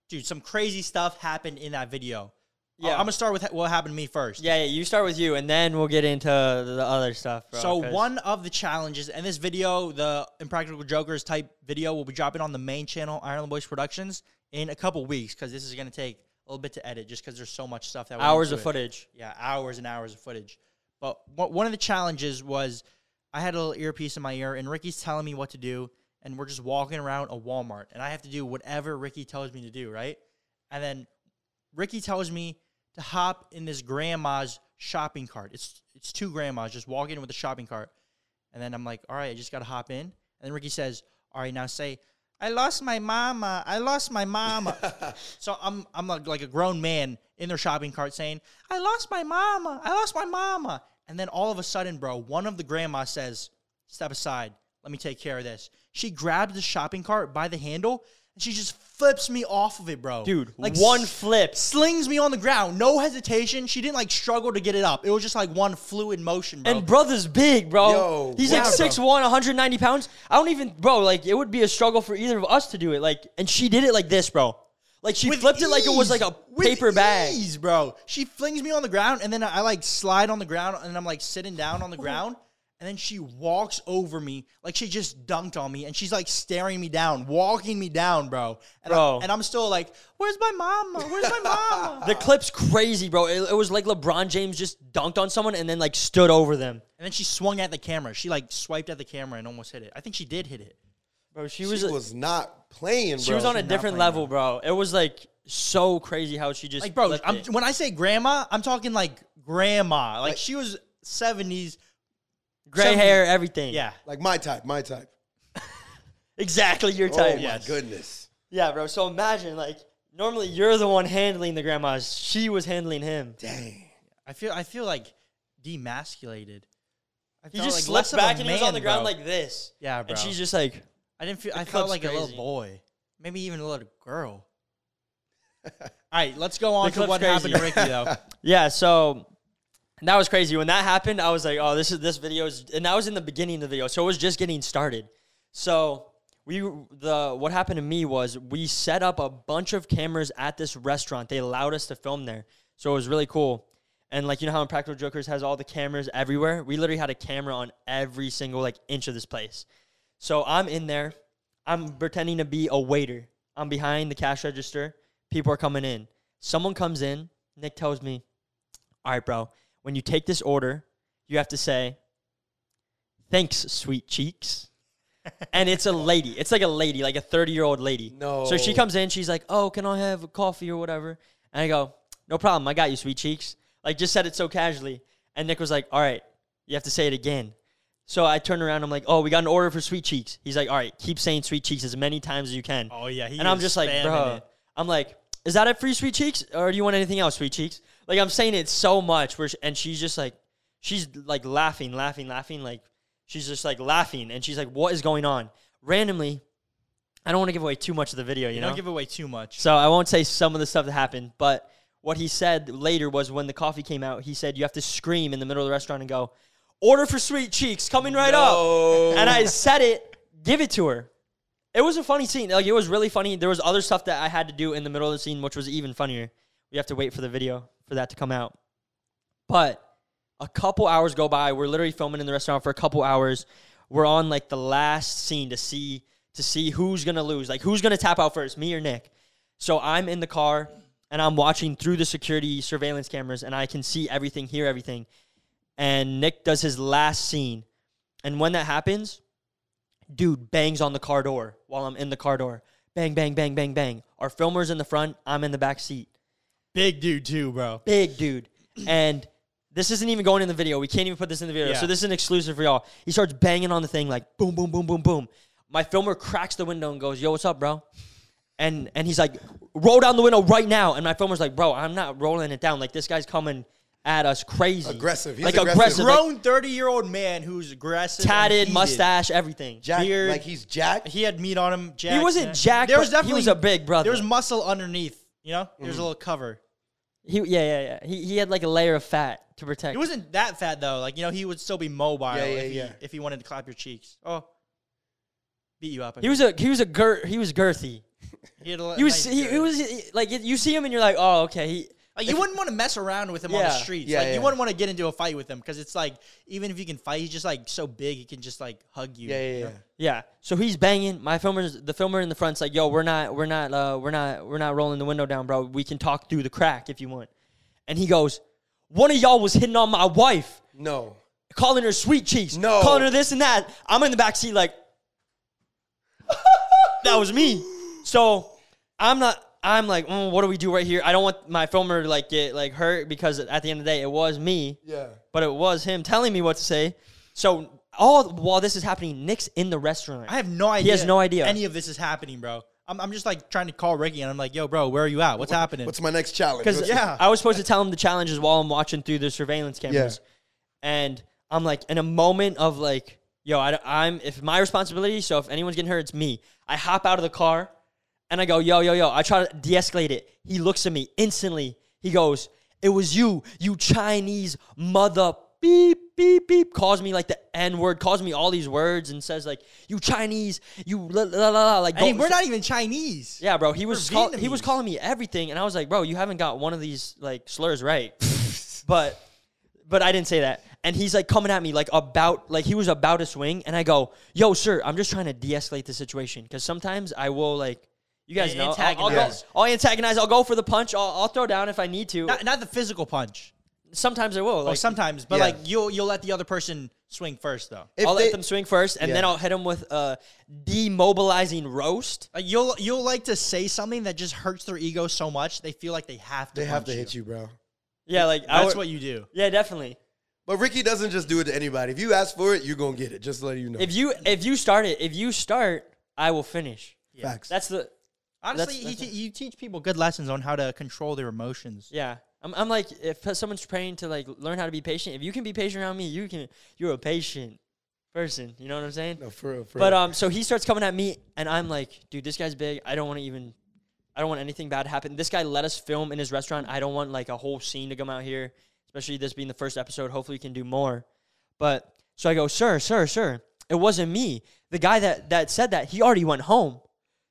S2: Dude, some crazy stuff happened in that video.
S1: Yeah.
S2: I'm gonna start with what happened to me first.
S1: yeah, yeah you start with you and then we'll get into the other stuff bro,
S2: So
S1: 'cause-
S2: one of the challenges, and this video, the Impractical Jokers type video, will be dropping on the main channel, Ireland Boys Productions, in a couple weeks because this is gonna take a little bit to edit, just because there's so much stuff that
S1: hours of
S2: it.
S1: footage
S2: Yeah, hours and hours of footage. But one one of the challenges was I had a little earpiece in my ear, and Ricky's telling me what to do, and we're just walking around a Walmart, and I have to do whatever Ricky tells me to do, right? And then Ricky tells me to hop in this grandma's shopping cart. It's it's two grandmas just walking with a shopping cart, and then I'm like, all right, I just gotta hop in. And then Ricky says, all right, now say, I lost my mama. I lost my mama. so I'm I'm like, like a grown man in their shopping cart saying, I lost my mama. I lost my mama. And then all of a sudden, bro, one of the grandmas says, step aside. Let me take care of this. She grabs the shopping cart by the handle and she just flips me off of it, bro.
S1: dude
S2: like
S1: one flip
S2: slings me on the ground. No hesitation. She didn't like struggle to get it up. It was just like one fluid motion, bro.
S1: And brother's big, bro.
S3: Yo,
S1: He's
S2: yeah,
S1: like
S2: bro.
S1: 6'1", 190 pounds. I don't even, bro, like, it would be a struggle for either of us to do it. Like, and she did it like this, bro. Like, she
S2: With
S1: flipped it like it was like a
S2: With
S1: paper bag.
S2: ease, bro. She flings me on the ground, and then I, like slide on the ground, and I'm like sitting down on the ground, and then she walks over me like she just dunked on me, and she's like staring me down, walking me down, bro. And,
S1: Bro.
S2: I, and I'm still like, "Where's my mama? Where's my mama?"
S1: The clip's crazy, bro. It, it was like LeBron James just dunked on someone and then, like, stood over them.
S2: and then she swung at the camera. She like swiped at the camera and almost hit it. I think she did hit it.
S1: Bro, she
S3: She
S1: was,
S3: was, not playing, bro.
S1: she was on a different
S2: playing,
S1: level, bro. It was, like, so crazy how she just,
S2: Like, bro, I'm,
S1: it.
S2: when I say grandma, I'm talking like grandma. Like, she was 70s.
S1: Gray
S2: some-
S1: hair, everything.
S2: Yeah.
S3: like my type, my type.
S1: Exactly your type.
S3: Oh
S1: type.
S3: my
S2: Yes.
S3: goodness.
S1: Yeah, bro. So imagine, like, normally you're the one handling the grandmas. She was handling him.
S3: Dang.
S2: I feel I feel like demasculated. I
S1: He just
S2: like less
S1: slipped
S2: of
S1: back and he was on the ground
S2: bro.
S1: like this.
S2: yeah, bro.
S1: And she's just like,
S2: I didn't feel. I felt
S1: clip's
S2: like a little boy, maybe even a little girl. All right, let's go on
S1: The
S2: to
S1: clip's
S2: what happened to. Ricky though.
S1: yeah. So that was crazy. When that happened, I was like, oh, this is this video is, and that was in the beginning of the video, so it was just getting started. So we the what happened to me was we set up a bunch of cameras at this restaurant. They allowed us to film there, so it was really cool. And like you know how Impractical Jokers has all the cameras everywhere. We literally had a camera on every single like inch of this place. So I'm in there. I'm pretending to be a waiter. I'm behind the cash register. People are coming in. Someone comes in. Nick tells me, All right, bro, when you take this order, you have to say, Thanks, sweet cheeks. and it's a lady. It's like a lady, like a 30 year old lady. No. So she comes in. She's like, Oh, can I have a coffee or whatever? And I go, No problem. I got you, sweet cheeks. Like, just said it so casually. And Nick was like, All right, you have to say it again. So I turn around. I'm like, Oh, we got an order for sweet cheeks. He's like, All right, keep saying sweet cheeks as many times as you can.
S2: Oh yeah,
S1: and I'm just like, bro.
S2: it.
S1: I'm like, is that it for you, sweet cheeks, or do you want anything else, sweet cheeks? Like I'm saying it so much, where sh and she's just like, she's like laughing, laughing, laughing, like she's just like laughing, and she's like, what is going on? Randomly, I don't want to give away too much of the video, you,
S2: You
S1: know.
S2: don't give away too much.
S1: so I won't say some of the stuff that happened, but what he said later was when the coffee came out, he said you have to scream in the middle of the restaurant and go, order for sweet cheeks, coming right up and I said it, give it to her. It was a funny scene. Like it was really funny. There was other stuff that I had to do in the middle of the scene, which was even funnier. We have to wait for the video for that to come out. But a couple hours go by. We're literally filming in the restaurant for a couple hours. We're on like the last scene to see to see who's gonna lose, like who's gonna tap out first, me or Nick. So I'm in the car. and I'm watching through the security surveillance cameras, and I can see everything, hear everything. And Nick does his last scene, and when that happens, dude bangs on the car door while I'm in the car door. Bang, bang, bang, bang, bang. Our filmer's in the front. I'm in the back seat.
S2: Big dude too, bro.
S1: Big dude. And this isn't even going in the video. We can't even put this in the video.
S2: Yeah.
S1: So this is an exclusive for y'all. He starts banging on the thing like boom, boom, boom, boom, boom. My filmer cracks the window and goes, "Yo, what's up, bro?" And and he's like, "Roll down the window right now." And my filmer's like, "Bro, I'm not rolling it down. Like this guy's coming at us crazy,
S3: Aggressive. He's
S1: like
S3: aggressive.
S1: aggressive,
S2: Grown thirty year old man who's aggressive,
S1: tatted, mustache, everything."
S3: Jack,
S2: beard.
S3: like he's Jack.
S2: He had meat on him. Jack,
S1: He wasn't
S2: yeah.
S1: jacked,
S2: There was
S1: definitely, he was a big brother.
S2: There was muscle underneath. You know, there's
S3: Mm-hmm.
S2: a little cover.
S1: He, yeah, yeah, yeah. He, he had like a layer of fat to protect.
S2: He wasn't that fat though. Like you know, he would still be mobile
S3: Yeah, yeah,
S2: if,
S3: yeah.
S2: He, if he wanted to clap your cheeks. Oh, beat you up. I
S1: He was a he was a gir- he was girthy.
S2: He, had a
S1: He was
S2: nice
S1: he,
S2: girth.
S1: he was he- like you see him and you're like, oh okay. He
S2: Like you wouldn't want to mess around with him on the streets.
S3: Yeah,
S2: like
S3: yeah.
S2: you wouldn't want to get into a fight with him because it's like even if you can fight, he's just like so big he can just like hug you.
S3: Yeah, yeah,
S2: you
S3: yeah.
S2: know?
S1: Yeah. So he's banging. My filmer's the filmer in the front's like, "Yo, we're not, we're not, uh, we're not, we're not rolling the window down, bro. We can talk through the crack if you want." And he goes, "One of y'all was hitting on my wife,
S3: No.
S1: calling her sweet cheeks,
S3: No.
S1: calling her this and that." I'm in the back seat like, "That was me." So I'm not. I'm like, mm, "What do we do right here?" I don't want my filmer to like get like hurt because at the end of the day, it was me
S3: Yeah.
S1: but it was him telling me what to say. So all while this is happening, Nick's in the restaurant.
S2: I have no idea.
S1: He has no idea.
S2: any of this is happening, bro. I'm, I'm just like trying to call Ricky and I'm like, yo, bro, where are you at? What's happening?
S3: What's my next challenge?
S1: Because
S3: What's-
S2: Yeah.
S1: I was supposed to tell him the challenges while I'm watching through the surveillance cameras, and I'm like in a moment of like, yo, I, am if my responsibility. So if anyone's getting hurt, it's me. I hop out of the car, and I go, yo, yo, yo. I try to de-escalate it. He looks at me instantly. He goes, "It was you, you Chinese mother." Beep beep beep calls me like the N word, calls me all these words, and says like you Chinese, you la la la, la like.
S2: I mean, we're not even Chinese.
S1: yeah, bro. He was call, he was calling me everything, and I was like, bro, you haven't got one of these like slurs right. but but I didn't say that. And he's like coming at me like about like he was about to swing, and I go, yo, sir, I'm just trying to de-escalate the situation because sometimes I will like. You guys
S2: Yeah,
S1: know, I'll, I'll go.
S2: antagonize.
S1: I'll antagonize. I'll go for the punch. I'll, I'll throw down if I need to.
S2: Not, not the physical punch.
S1: sometimes I will.
S2: Well,
S1: Like,
S2: sometimes, but
S3: Yeah.
S2: like you'll you'll let the other person swing first though.
S3: If
S1: I'll
S3: they-
S1: let them swing first, and then
S3: Yeah.
S1: I'll hit them with a demobilizing roast.
S2: Like you'll you'll like to say something that just hurts their ego so much they feel like they have to.
S3: They have
S2: punch
S3: to hit you, bro.
S1: Yeah, like I
S2: That's
S1: would-
S2: what you do.
S1: Yeah, definitely.
S3: But Ricky doesn't just do it to anybody. If you ask for it, you're gonna get it. Just to let you know.
S1: If you if you start it, if you start, I will finish.
S3: Facts.
S1: That's the
S2: Honestly,
S1: That's-
S2: you,
S1: that's
S2: te- you teach people good lessons on how to control their emotions.
S1: yeah. I'm, I'm like if someone's praying to like learn how to be patient. If you can be patient around me, you can. You're a patient person. You know what I'm saying?
S3: no, for real, for
S1: But um, so he starts coming at me, and I'm like, dude, this guy's big. I don't want to even. I don't want anything bad to happen. This guy let us film in his restaurant. I don't want like a whole scene to come out here, especially this being the first episode. Hopefully, we can do more. But so I go, sir, sir, sir. It wasn't me. The guy that that said that he already went home,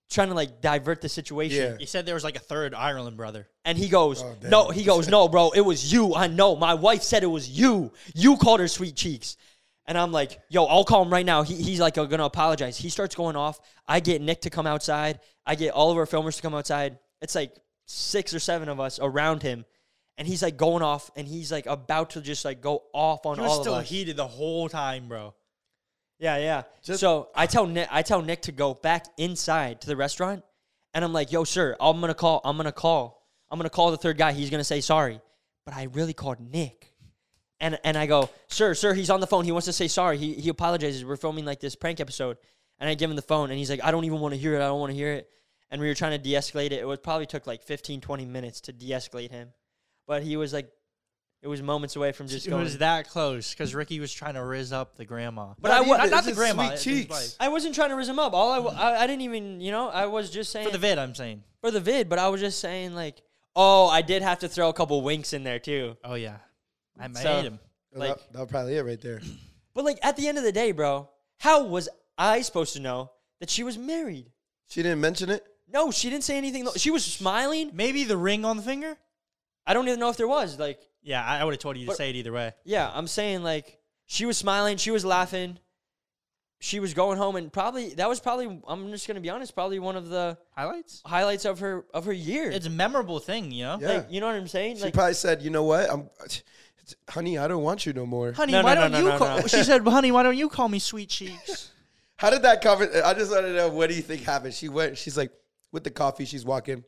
S1: trying to like divert the situation.
S3: Yeah.
S2: You said there was like a third Ireland brother.
S1: And he goes,
S3: Oh, damn.
S1: no, he goes, no, bro, it was you. I know. My wife said it was you. You called her sweet cheeks. And I'm like, yo, I'll call him right now. He, he's like, going to apologize. He starts going off. I get Nick to come outside. I get all of our filmers to come outside. It's like six or seven of us around him. And he's like going off and he's like about to just like go off on
S2: He was
S1: all
S2: still
S1: of us.
S2: heated the whole time, bro.
S1: Yeah, yeah.
S3: Just-
S1: so I tell Nick, I tell Nick to go back inside to the restaurant, and I'm like, "Yo, sir, I'm gonna call. I'm gonna call. I'm gonna call the third guy. He's gonna say sorry." But I really called Nick, and and I go, "Sir, sir, he's on the phone. He wants to say sorry. He he apologizes. We're filming like this prank episode." And I give him the phone, and he's like, "I don't even want to hear it. I don't want to hear it." And we were trying to de-escalate it. It would probably took like 15, 20 minutes to de-escalate him, but he was like, it was moments away from just
S2: It
S1: going.
S2: was that close because Ricky was trying to riz up the grandma.
S1: But I wa-
S2: not, not the grandma.
S3: sweet
S2: his
S3: cheeks.
S2: wife.
S1: I wasn't trying to riz him up. All I I didn't even, you know, I was just saying
S2: For the vid, I'm saying.
S1: for the vid, but I was just saying like, oh, I did have to throw a couple winks in there too.
S2: Oh yeah, I made
S1: So-
S2: him.
S1: like-
S3: that, that probably it right there.
S1: But like at the end of the day, bro, how was I supposed to know that she was married?
S3: She didn't mention it.
S1: No, she didn't say anything. She was smiling.
S2: Maybe the ring on the finger.
S1: I don't even know if there was like,
S2: Yeah, I, I would have told you to
S1: But-
S2: say it either way.
S1: yeah, I'm saying like she was smiling, she was laughing. she was going home and probably that was probably I'm just gonna be honest, probably one of the
S2: Highlights.
S1: highlights of her of her year.
S2: It's a memorable thing, you know.
S3: Yeah.
S1: like you know what I'm saying?
S3: She
S1: Like
S3: probably said, "You know what? I'm, honey, I don't want you no more."
S2: Honey,
S1: No,
S2: why
S1: no,
S2: don't
S1: no,
S2: you
S1: no,
S2: call?
S1: no.
S2: She said, "Honey, why don't you call me sweet cheeks?"
S3: How did that cover? I just want to know what do you think happened? She went. She's like with the coffee. She's walking.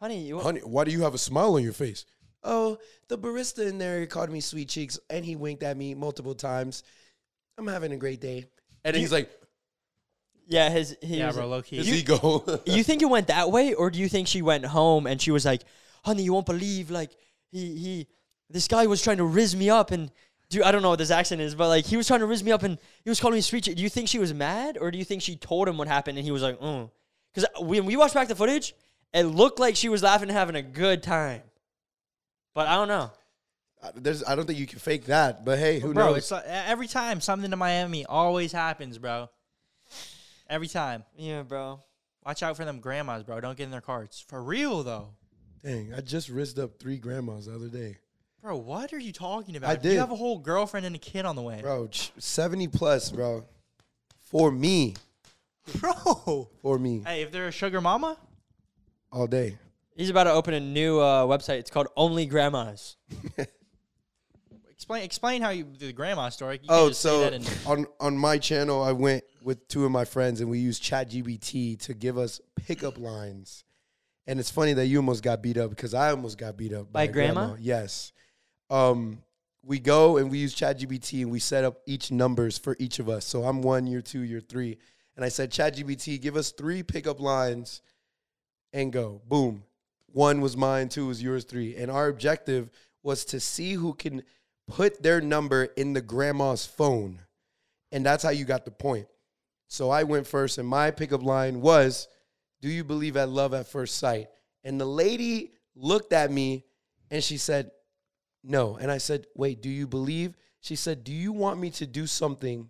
S1: Honey, you,
S3: Honey, why do you have a smile on your face? Oh, the barista in there called me sweet cheeks, and he winked at me multiple times. I'm having a great day. And he's like,
S1: yeah, his he
S2: yeah, bro, low key.
S3: his ego.
S1: you think it went that way, or do you think she went home and she was like, "Honey, you won't believe like he he this guy was trying to riz me up and do I don't know what this accent is, but like he was trying to riz me up and he was calling me sweet." Cheeks. Do you think she was mad, or do you think she told him what happened and he was like, "Mm"? Because when we watched back the footage, it looked like she was laughing and having a good time, but I don't know.
S3: Uh, there's, I don't think you can fake that. But hey, who
S2: bro,
S3: knows?
S2: it's like, every time something to Miami always happens, bro. Every time.
S1: Yeah, bro.
S2: Watch out for them grandmas, bro. Don't get in their carts. For real though.
S3: Dang, I just rizzed up three grandmas the other day.
S2: Bro, what are you talking about?
S3: I
S2: You
S3: did.
S2: have a whole girlfriend and a kid on the way.
S3: Bro, ch- 70 plus, bro. For me.
S2: Bro.
S3: For me.
S2: Hey, if they're a sugar mama,
S3: All day.
S1: He's about to open a new uh, website. It's called Only Grandmas.
S2: explain explain how you the grandma story. You
S3: Oh, so
S2: that in-
S3: on on my channel, I went with two of my friends and we used ChatGPT to give us pickup lines. And it's funny that you almost got beat up because I almost got beat up
S1: By
S3: a
S1: grandma?
S3: Yes. Um, we go and we use ChatGPT and we set up each numbers for each of us. So I'm one, you're two, you're three. And I said, ChatGPT, give us three pickup lines and go. Boom. One was mine, two was yours, three. And our objective was to see who can put their number in the grandma's phone. And that's how you got the point. So I went first, and my pickup line was, Do you believe at love at first sight? And the lady looked at me and she said, No. And I said, Wait, do you believe? She said, Do you want me to do something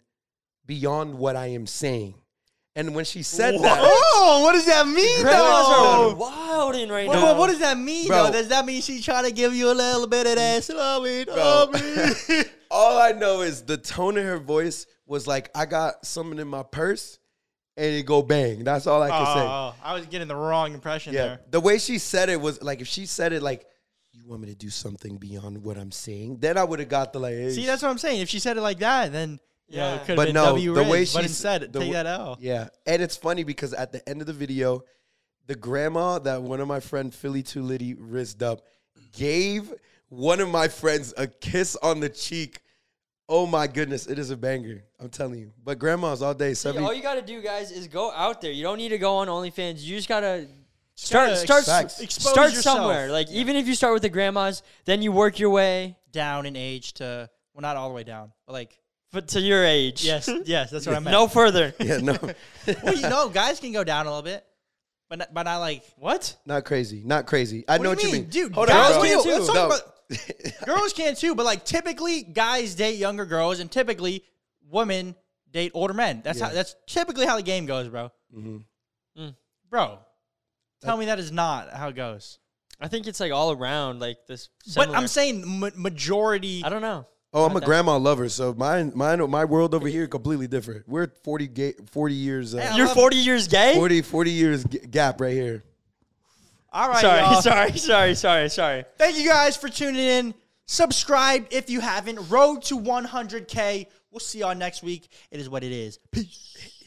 S3: beyond what I am saying? And when she said that,
S2: Oh, what does that mean,
S1: Grandmas
S2: though?
S1: are wilding right
S2: What,
S1: now.
S2: what, what does that mean,
S3: Bro.
S2: though? Does that mean she trying to give you a little bit of that slummy,
S3: Bro. all I know is the tone of her voice was like, I got something in my purse and it go bang. That's all I can say.
S2: Oh, oh, oh, I was getting the wrong impression
S3: Yeah.
S2: there.
S3: The way she said it was like if she said it like, "You want me to do something beyond what I'm saying?" Then I would have got the like. hey,
S2: See, that's what I'm saying. If she said it like that, then you
S1: Yeah.
S2: it
S3: But
S2: been
S3: no,
S2: W
S3: the way
S2: Riz, but
S3: she s-
S2: instead,
S3: the
S2: take
S3: w-
S2: that out.
S3: Yeah, and it's funny because at the end of the video, the grandma that one of my friend Philly Too Litty rizzed up gave one of my friends a kiss on the cheek. Oh my goodness, it is a banger. I'm telling you. But grandmas all day,
S1: See, all you got to do, guys, is go out there. You don't need to go on OnlyFans. You just gotta start
S2: gotta
S1: start
S3: Facts.
S2: expose
S1: start
S2: yourself.
S1: somewhere. Like even if you start with the grandmas, then you work your way,
S2: Down in age to well, not all the way down, but like
S1: but to your age.
S2: yes, yes, that's what I meant.
S1: no further.
S3: yeah, no,
S2: well, you know, guys can go down a little bit, but not, but not like
S1: What?
S3: not crazy, not crazy. I
S2: What
S3: know what
S2: you
S3: you
S2: mean?
S3: mean,
S2: Dude,
S3: Hold
S2: guys
S3: on, bro.
S2: can too. Let's talk
S3: No.
S2: about- girls can too, but like typically guys date younger girls, and typically women date older men. That's how. That's typically how the game goes, bro.
S3: Mhm.
S2: Bro, tell me that is not how it goes.
S1: I think it's like all around like this.
S2: But
S1: similar.
S2: I'm saying ma- majority.
S1: I don't know.
S3: Oh, I'm a grandma lover, so mine, mine, my world over here completely different. We're 40, ga- 40 years, uh,
S1: You're 40 years gay.
S3: 40, 40 years g- gap right here.
S2: All right,
S1: sorry,
S2: y'all.
S1: sorry, sorry, sorry, sorry.
S2: Thank you guys for tuning in. Subscribe if you haven't. Road to 100K. We'll see y'all next week. It is what it is. Peace.